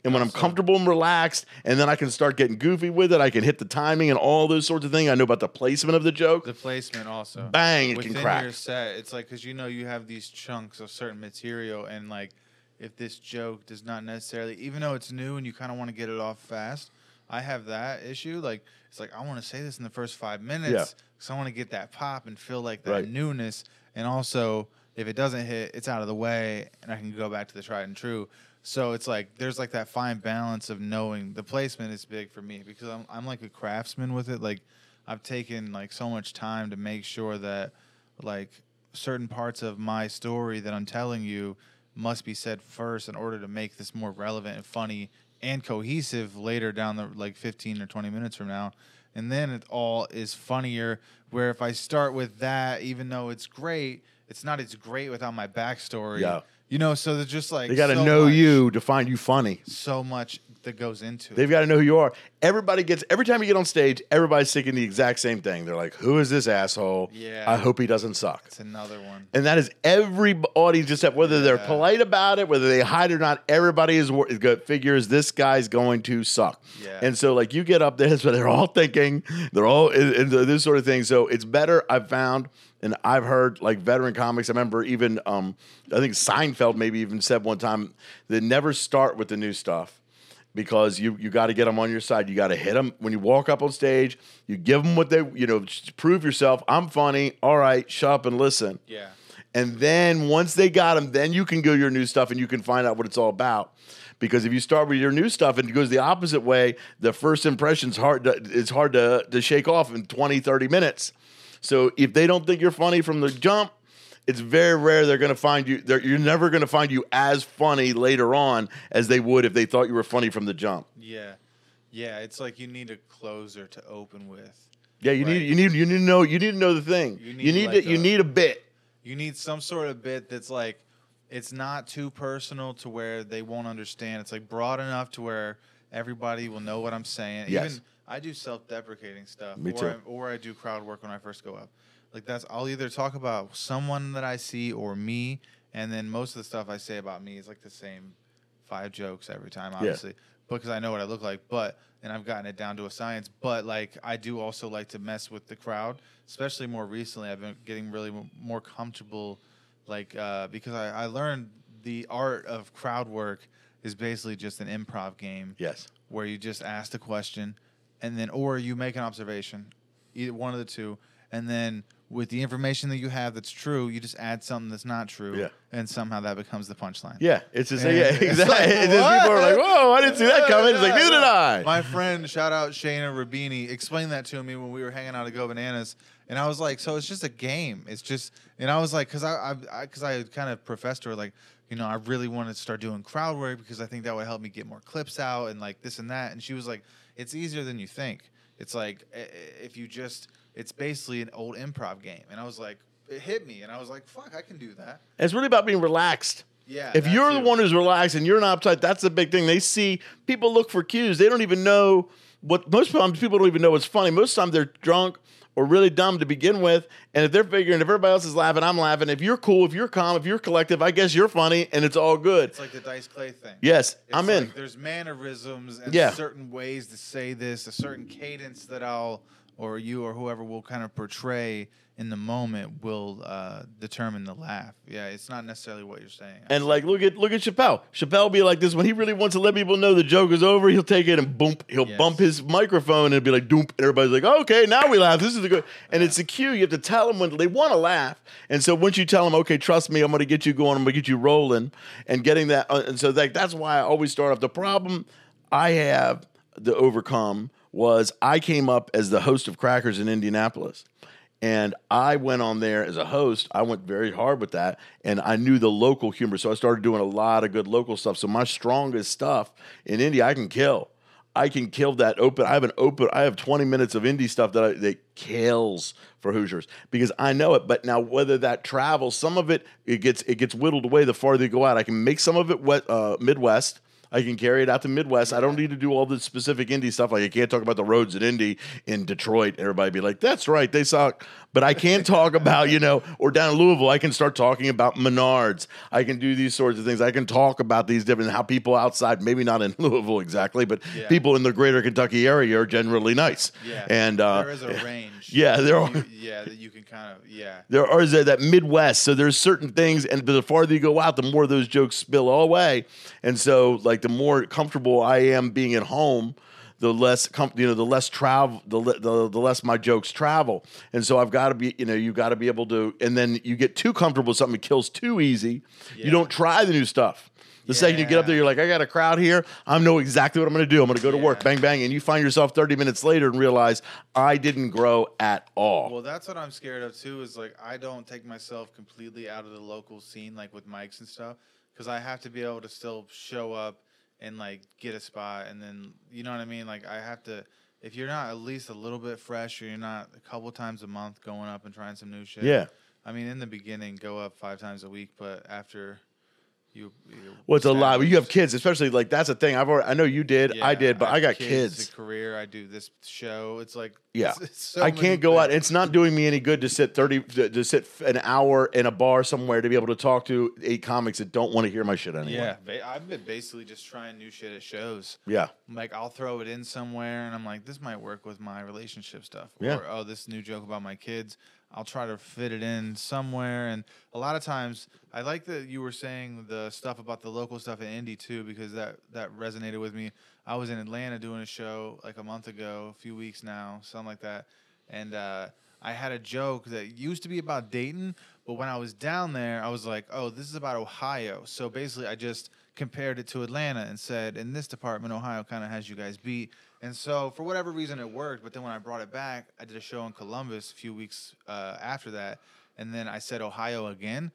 And when I'm comfortable and relaxed, and then I can start getting goofy with it, I can hit the timing and all those sorts of things. I know about the placement of the joke. The placement also. Bang, it Within can crack. your set, it's like because you know you have these chunks of certain material, and like if this joke does not necessarily, even though it's new and you kind of want to get it off fast, I have that issue. Like it's like I want to say this in the first five minutes Yeah. because I want to get that pop and feel like that Right. newness, and also if it doesn't hit, it's out of the way, and I can go back to the tried and true. So it's like there's like that fine balance of knowing the placement is big for me because I'm I'm like a craftsman with it. Like I've taken like so much time to make sure that like certain parts of my story that I'm telling you must be said first in order to make this more relevant and funny and cohesive later down the like 15 or 20 minutes from now. And then it all is funnier. Where if I start with that, even though it's great, it's not as great without my backstory. Yeah. You know, so they're just like They got to so know much- you to find you funny. so much that goes into it. They've it. got to know who you are. Everybody gets every time you get on stage, everybody's thinking the exact same thing. They're like, "Who is this asshole? Yeah. I hope he doesn't suck." It's another one. And that is every audience, except whether they're polite about it, whether they hide or not. Everybody is wor- is go- figures this guy's going to suck. Yeah. And so, like, you get up there, so they're all thinking, they're all in, in this sort of thing. So it's better. I've found, and I've heard like veteran comics. I remember even, um, I think Seinfeld maybe even said one time that never start with the new stuff because you you got to get them on your side. You got to hit them when you walk up on stage. You give them what they you know prove yourself. I'm funny. All right, shut up and listen. Yeah. And then once they got them, then you can go your new stuff and you can find out what it's all about. Because if you start with your new stuff and it goes the opposite way, the first impression's hard to, it's hard to, to shake off in 20, 30 minutes. So if they don't think you're funny from the jump, it's very rare they're going to find you. They're, you're never going to find you as funny later on as they would if they thought you were funny from the jump. Yeah. Yeah. It's like you need a closer to open with. Yeah, you Right. need you need you need to know you need to know the thing. You You need, need, like to, you need a bit. You need some sort of bit that's like it's not too personal to where they won't understand. It's like broad enough to where everybody will know what I'm saying. Yes. Even I do self-deprecating stuff, Me or too. I, or I do crowd work when I first go up. Like that's I'll either talk about someone that I see or me, and then most of the stuff I say about me is like the same five jokes every time, obviously, because I know what I look like. But and I've gotten it down to a science. But like I do also like to mess with the crowd, especially more recently. I've been getting really more comfortable, like uh, because I, I learned the art of crowd work is basically just an improv game Yes. where you just ask the question and then or you make an observation either one of the two and then with the information that you have that's true you just add something that's not true Yeah. and somehow that becomes the punchline Yeah, it's just And yeah, it's exactly. like, It's just people are like? "Whoa, I didn't see that coming." It's like, "Neither did I." my friend shout out Shayna Rabini explained that to me when we were hanging out at Go Bananas and I was like so it's just a game it's just and I was like because I I because I, kind of professed to her like you know I really wanted to start doing crowd work because I think that would help me get more clips out and like this and that and she was like it's easier than you think it's like if you just it's basically an old improv game and I was like it hit me, and I was like, "Fuck, I can do that." It's really about being relaxed. Yeah. If you're the one who's relaxed and you're not uptight, that's the big thing. They see people look for cues. They don't even know what most times people don't even know what's funny. Most times they're drunk or really dumb to begin with. And if they're figuring if everybody else is laughing, I'm laughing. If you're cool, if you're calm, if you're collective, I guess you're funny and it's all good. it's like the Dice Clay thing. Yes, It's I'm in. There's mannerisms and Yeah. certain ways to say this, a certain cadence that I'll or you or whoever will kind of portray in the moment will uh, determine the laugh. Yeah, it's not necessarily what you're saying. And like, look at look at Chappelle. Chappelle be like this when he really wants to let people know the joke is over. He'll take it and boom. He'll Yes. bump his microphone and it'll be like doom. And everybody's like, okay, now we laugh. This is the good. And it's a cue. You have to tell them when they want to laugh. And so once you tell them, okay, trust me, I'm going to get you going. I'm going to get you rolling, and getting that. uh, And so like that's why I always start off. The problem I have to overcome was I came up as the host of Crackers in Indianapolis. And I went on there as a host. I went very hard with that. And I knew the local humor. So I started doing a lot of good local stuff. So my strongest stuff in Indy, I can kill. I can kill that open. I have an open. I have 20 minutes of Indy stuff that I, that kills for Hoosiers because I know it. But now whether that travels, some of it it gets it gets whittled away the farther you go out. I can make some of it wet, uh, Midwest. I can carry it out to Midwest. I don't need to do all the specific Indy stuff. Like I can't talk about the roads in Indy in Detroit. Everybody be like, "That's right, they suck." But I can talk about you know, or down in Louisville, I can start talking about Menards. I can do these sorts of things. I can talk about these different how people outside, maybe not in Louisville exactly, but Yeah. people in the greater Kentucky area are generally nice. yeah, and uh, there is a range. yeah, there are. You- yeah, that you can kind of yeah. There are that, that Midwest, so there's certain things, and the farther you go out, the more those jokes spill away, and so like the more comfortable I am being at home, the less com- you know, the less travel, the, the the less my jokes travel, and so I've got to be, you know, you got to be able to, and then you get too comfortable with something, it kills too easy. You don't try the new stuff. The second you get up there, you're like, I got a crowd here. I know exactly what I'm going to do. I'm going to go to work, bang bang, and you find yourself 30 minutes later and realize I didn't grow at all. Well, that's what I'm scared of too. Is like I don't take myself completely out of the local scene, like with mics and stuff, because I have to be able to still show up and like get a spot, and then you know what I mean. Like I have to. If you're not at least a little bit fresh, or you're not a couple times a month going up and trying some new shit. Yeah. I mean, in the beginning, go up five times a week, but after you, you Well, it's a lot. You have kids, especially like that's a thing. I've already, I know you did, I did, but I, have got kids, kids. A career. I do this show. It's like Yeah. it's- it's so I can't go out. It's not doing me any good to sit thirty to, to sit an hour in a bar somewhere to be able to talk to eight comics that don't want to hear my shit anymore. Yeah, I've been basically just trying new shit at shows. yeah, Like I'll throw it in somewhere, and I'm like, this might work with my relationship stuff. Yeah. Or oh, this new joke about my kids. I'll try to fit it in somewhere. And a lot of times, I like that you were saying the stuff about the local stuff in Indy too, because that that resonated with me. I was in Atlanta doing a show like a month ago, a few weeks now, something like that, and uh, I had a joke that used to be about Dayton, but when I was down there, I was like, oh, this is about Ohio. So basically, I just compared it to Atlanta and said, in this department, Ohio kind of has you guys beat. And so for whatever reason, it worked. But then when I brought it back, I did a show in Columbus a few weeks uh, after that, and then I said Ohio again,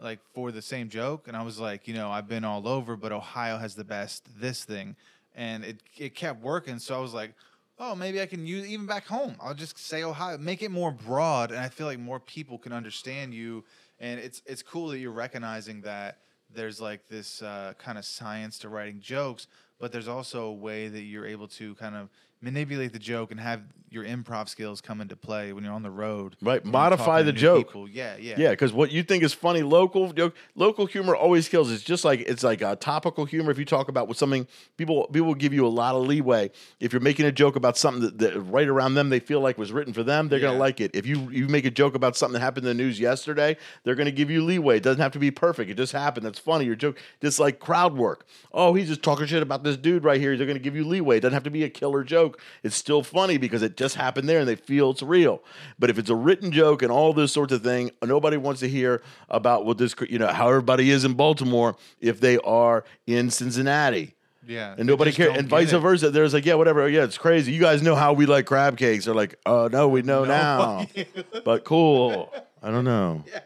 like for the same joke. And I was like, you know, I've been all over, but Ohio has the best this thing, and it it kept working. So I was like. Oh, maybe I can use even back home. I'll just say Ohio, make it more broad, and I feel like more people can understand you. And it's it's cool that you're recognizing that there's like this uh, kind of science to writing jokes, but there's also a way that you're able to kind of manipulate the joke and have your improv skills come into play when you're on the road. Right, modify the joke. people. Yeah, yeah, yeah. Because what you think is funny, local joke, local humor always kills. It's just like it's like a topical humor. If you talk about with something, people people will give you a lot of leeway. If you're making a joke about something that, that right around them they feel like was written for them, they're gonna like it. If you you make a joke about something that happened in the news yesterday, they're gonna give you leeway. It doesn't have to be perfect. It just happened. That's funny. Your joke, just like crowd work. Oh, he's just talking shit about this dude right here. They're gonna give you leeway. It doesn't have to be a killer joke. It's still funny because it just happened there and they feel it's real. But if it's a written joke and all this sorts of thing, nobody wants to hear about what this, you know, how everybody is in Baltimore if they are in Cincinnati. yeah. And nobody cares. And vice it. versa. There's like, yeah, whatever. Yeah, it's crazy. You guys know how we like crab cakes. They're like, oh, no, we know now. but cool. I don't know. Yeah.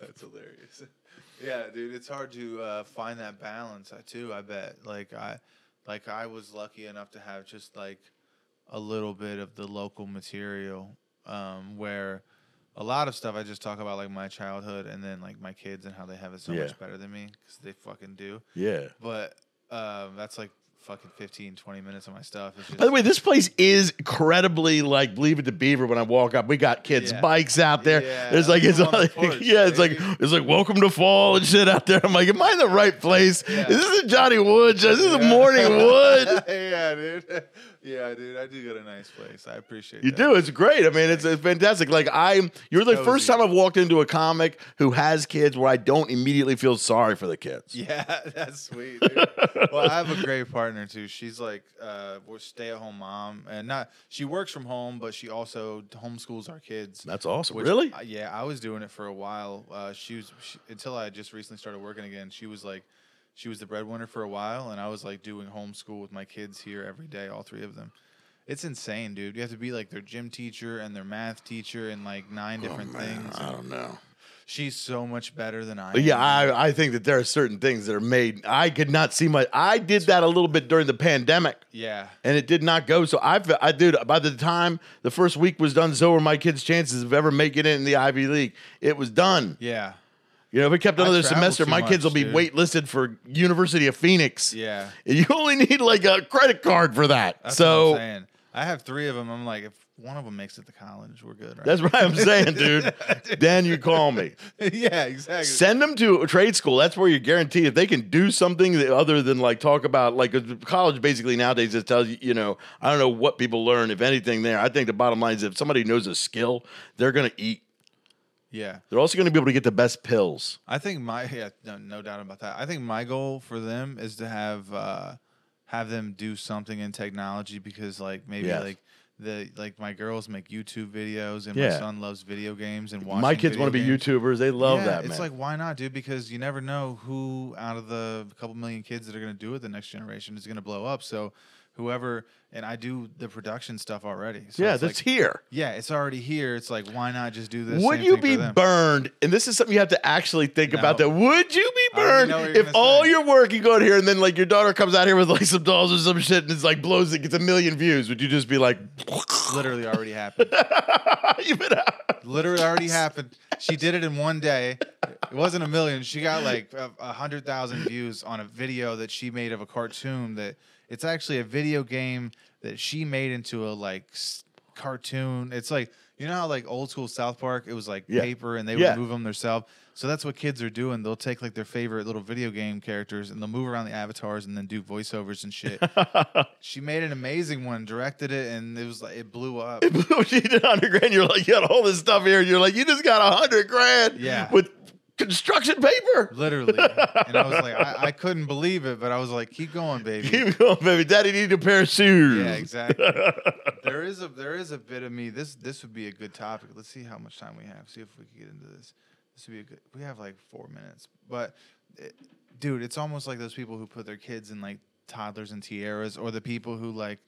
That's hilarious. Yeah, dude, it's hard to uh, find that balance too. I bet. Like I, like I was lucky enough to have just like a little bit of the local material, um, where a lot of stuff I just talk about like my childhood and then like my kids and how they have it so Yeah. much better than me because they fucking do. Yeah. But um, that's like fucking 15, 20 minutes of my stuff. Just, By the way, this place is incredibly like Leave It to Beaver. When I walk up, we got kids' Yeah. bikes out there. Yeah, There's like it's like porch, yeah, it's like it's like welcome to fall and shit out there. I'm like, am I in the right place? Yeah. Is this a Johnny Woods? Is this a. Morning Wood? yeah, dude. Yeah, dude. I do get a nice place. I appreciate it. You that. do. It's great. I mean, it's, it's fantastic. Like I'm, you're the first time I've walked into a comic who has kids where I don't immediately feel sorry for the kids. Yeah, that's sweet. Dude. well, I have a great partner too. She's like uh, we're stay-at-home mom, and not she works from home, but she also homeschools our kids. That's awesome. which- really? yeah, I was doing it for a while. Uh, she was she, until I just recently started working again. She was like, she was the breadwinner for a while, and I was like doing homeschool with my kids here every day, all three of them. It's insane, dude. You have to be like their gym teacher and their math teacher and like nine oh, different Oh, Man, things. I don't know. She's so much better than I. Yeah, am. I, I think that there are certain things that are made. I could not see my. I did that a little bit during the pandemic, yeah. and it did not go. So I've, I dude. By the time the first week was done, so were my kids' chances of ever making it in the Ivy League. It was done. Yeah. You know, if we kept another semester, my kids will be dude. waitlisted for University of Phoenix. Yeah. And you only need like a credit card for that. That's so what I'm saying. I have three of them. I'm like, if one of them makes it to college, we're good, right? that's what I'm saying, dude. then you call me. yeah, exactly. Send them to a trade school. That's where you're guaranteed if they can do something other than like talk about like college. Basically nowadays just tells you, you know, I don't know what people learn if anything. There, I think the bottom line is if somebody knows a skill, they're gonna eat. Yeah. They're also gonna be able to get the best pills. I think my yeah, no, no doubt about that. I think my goal for them is to have uh have them do something in technology because like maybe like the like my girls make YouTube videos and Yeah. my son loves video games and watching My kids want to be. YouTubers. They love yeah, that, It's man. like why not, dude? Because you never know who out of the couple million kids that are going to do it the next generation is going to blow up. So whoever and I do the production stuff already. So yeah, it's that's like, here. Yeah, it's already here. It's like why not just do this? Would you be burned? And this is something you have to actually think about. That would you be burned know what you're if all say. your work you go in here and then like your daughter comes out here with like some dolls or some shit and it's like blows it gets a million views? Would you just be like, Literally already happened. you been out? Literally already happened. She did it in one day. It wasn't a million. She got like a hundred thousand views on a video that she made of a cartoon. That it's actually a video game that she made into a like s- cartoon. It's like you know how like old school South Park. It was like Yeah. paper and they Yeah. would move them themselves. So that's what kids are doing. They'll take like their favorite little video game characters and they'll move around the avatars and then do voiceovers and shit. she made an amazing one, directed it, and it was like it blew up. she did hundred grand. You're like, you got all this stuff here. You're like, you just got a hundred grand Yeah. with construction paper. Literally. And I was like, I, I couldn't believe it, but I was like, keep going, baby. Keep going, baby. Daddy need a pair of shoes. Yeah, exactly. there is a there is a bit of me. This this would be a good topic. Let's see how much time we have. See if we can get into this. This would be a good. We have like four minutes, but it, dude, it's almost like those people who put their kids in like toddlers and tiaras, or the people who like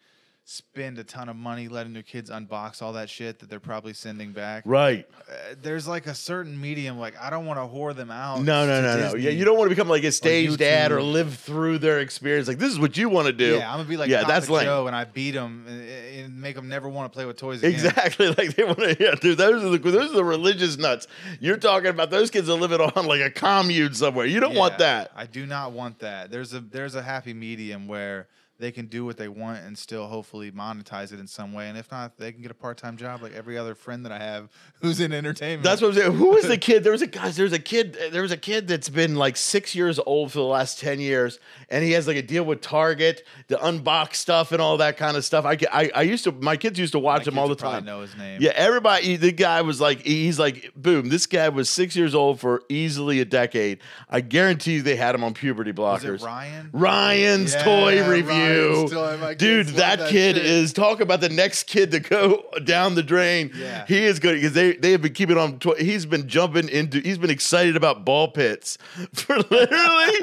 spend a ton of money letting their kids unbox all that shit that they're probably sending back. Right. Uh, there's like a certain medium. Like I don't want to whore them out. No, no, no, no. Yeah, you don't want to become like a stage dad or live through their experience. Like this is what you want to do. Yeah, I'm gonna be like Yeah, Papa that's. Joe, and I beat them and, and make them never want to play with toys again. Exactly, like they want to. Yeah, dude, those are the those are the religious nuts. You're talking about those kids that live it on like a commune somewhere. You don't want that. I do not want that. There's a there's a happy medium where they can do what they want and still hopefully monetize it in some way. And if not, they can get a part time job like every other friend that I have who's in entertainment. That's what I'm saying. Who was the kid? There was a guys. There was a kid. There was a kid that's been like six years old for the last ten years, and he has like a deal with Target, to unbox stuff and all that kind of stuff. I, I, I used to. My kids used to My watch kids him all the time. Know his name. Yeah, everybody. The guy was like, he's like, boom. This guy was six years old for easily a decade. I guarantee you, they had him on puberty blockers. it Ryan? Ryan's Yeah, toy review. Ryan's My Dude, that, that kid shit. is talk about the next kid to go down the drain. Yeah. He is good because they, they have been keeping on. Tw- he's been jumping into, he's been excited about ball pits for literally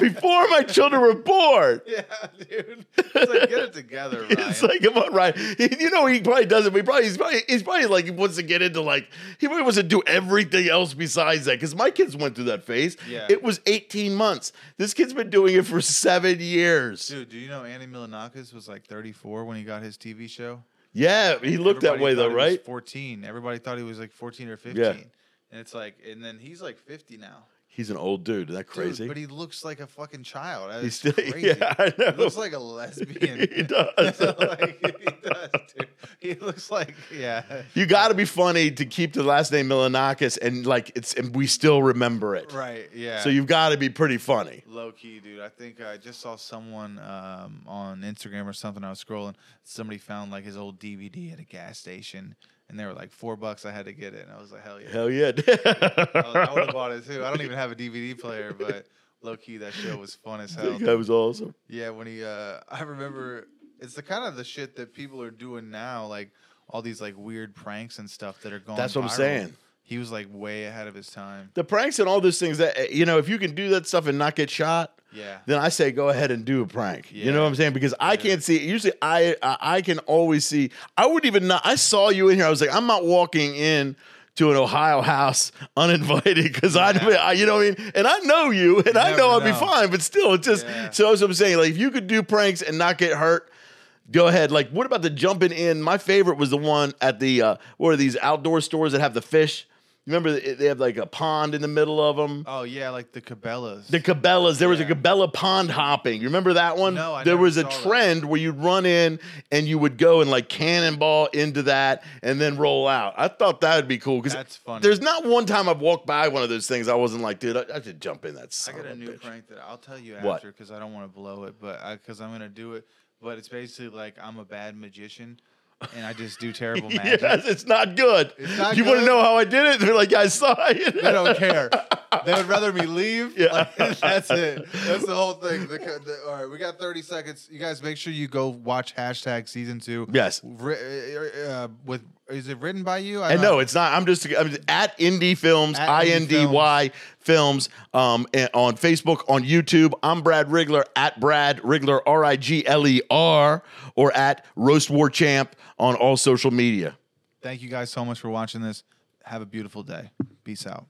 before my children were born. Yeah, dude. It's like, get it together, Ryan. It's like, come on, Ryan. He, you know, he probably doesn't. He probably, he's probably, he's probably like, he wants to get into like, he probably wants to do everything else besides that. Because my kids went through that phase. Yeah. It was 18 months. This kid's been doing it for seven years. Dude, do you know Andy Milonakis was like 34 when he got his TV show? Yeah, he looked that way though, he was right? 14. Everybody thought he was like 14 or 15. And it's like, and then he's like 50 now. He's an old dude. Isn't that Dude, crazy? but he looks like a fucking child. That He's still- crazy. yeah, I know. He looks like a lesbian. He does. like, he does, dude. He looks like, yeah. you got to be funny to keep the last name Milonakis, and like it's, and we still remember it. Right, yeah. So you've got to be pretty funny. Low key, dude. I think I just saw someone um, on Instagram or something. I was scrolling. Somebody found like his old DVD at a gas station, and they were like four bucks. I had to get it, and I was like, hell yeah. Hell yeah. I, would have bought it too. I don't even have a DVD player, but low key, that show was fun as hell. that was awesome. Yeah, when he, uh, I remember it's the kind of the shit that people are doing now, like all these like weird pranks and stuff that are going. That's what I'm saying. He was like way ahead of his time. The pranks and all those things that eh, you know, if you can do that stuff and not get shot, Yeah. then I say go ahead and do a prank. You know what I'm saying? Because I Yeah. can't see. Usually, I I I can always see. I wouldn't even not. I saw you in here. I was like, I'm not walking in to an Ohio house uninvited because I, Yeah. I, you know what I mean. And I know you, and I never know I'll be fine. But still, it's just Yeah. so. That's what I'm saying. Like, if you could do pranks and not get hurt. Go ahead. Like, what about the jumping in? My favorite was the one at the uh, what are these outdoor stores that have the fish? Remember, they have like a pond in the middle of them. Oh yeah, like the Cabela's. The Cabela's. There was a. Cabela pond hopping. You remember that one? No, I There was a saw that. trend where you'd run in and you would go and like cannonball into that and then roll out. I thought that would be cool because That's funny. there's not one time I've walked by one of those things I wasn't like, dude, I, I should jump in that. I got a new bitch. prank that I'll tell you after because I don't want to blow it, but because I'm gonna do it. But it's basically like I'm a bad magician, and I just do terrible magic. Yes, it's not good. It's not you want to know how I did it? They're like, I saw it. They don't care. They would rather me leave. Yeah. Like, that's it. That's the whole thing. The, the, all right, we got 30 seconds. You guys make sure you go watch hashtag season two. Yes. Uh, uh, with is it written by you? I And no, it's not. I'm just, I'm at Indy Films, I N D Y Films, um, on Facebook, on YouTube. I'm Brad Riggler at Brad Riggler, R I G L E R, or at Roast War Champ on all social media. Thank you guys so much for watching this. Have a beautiful day. Peace out.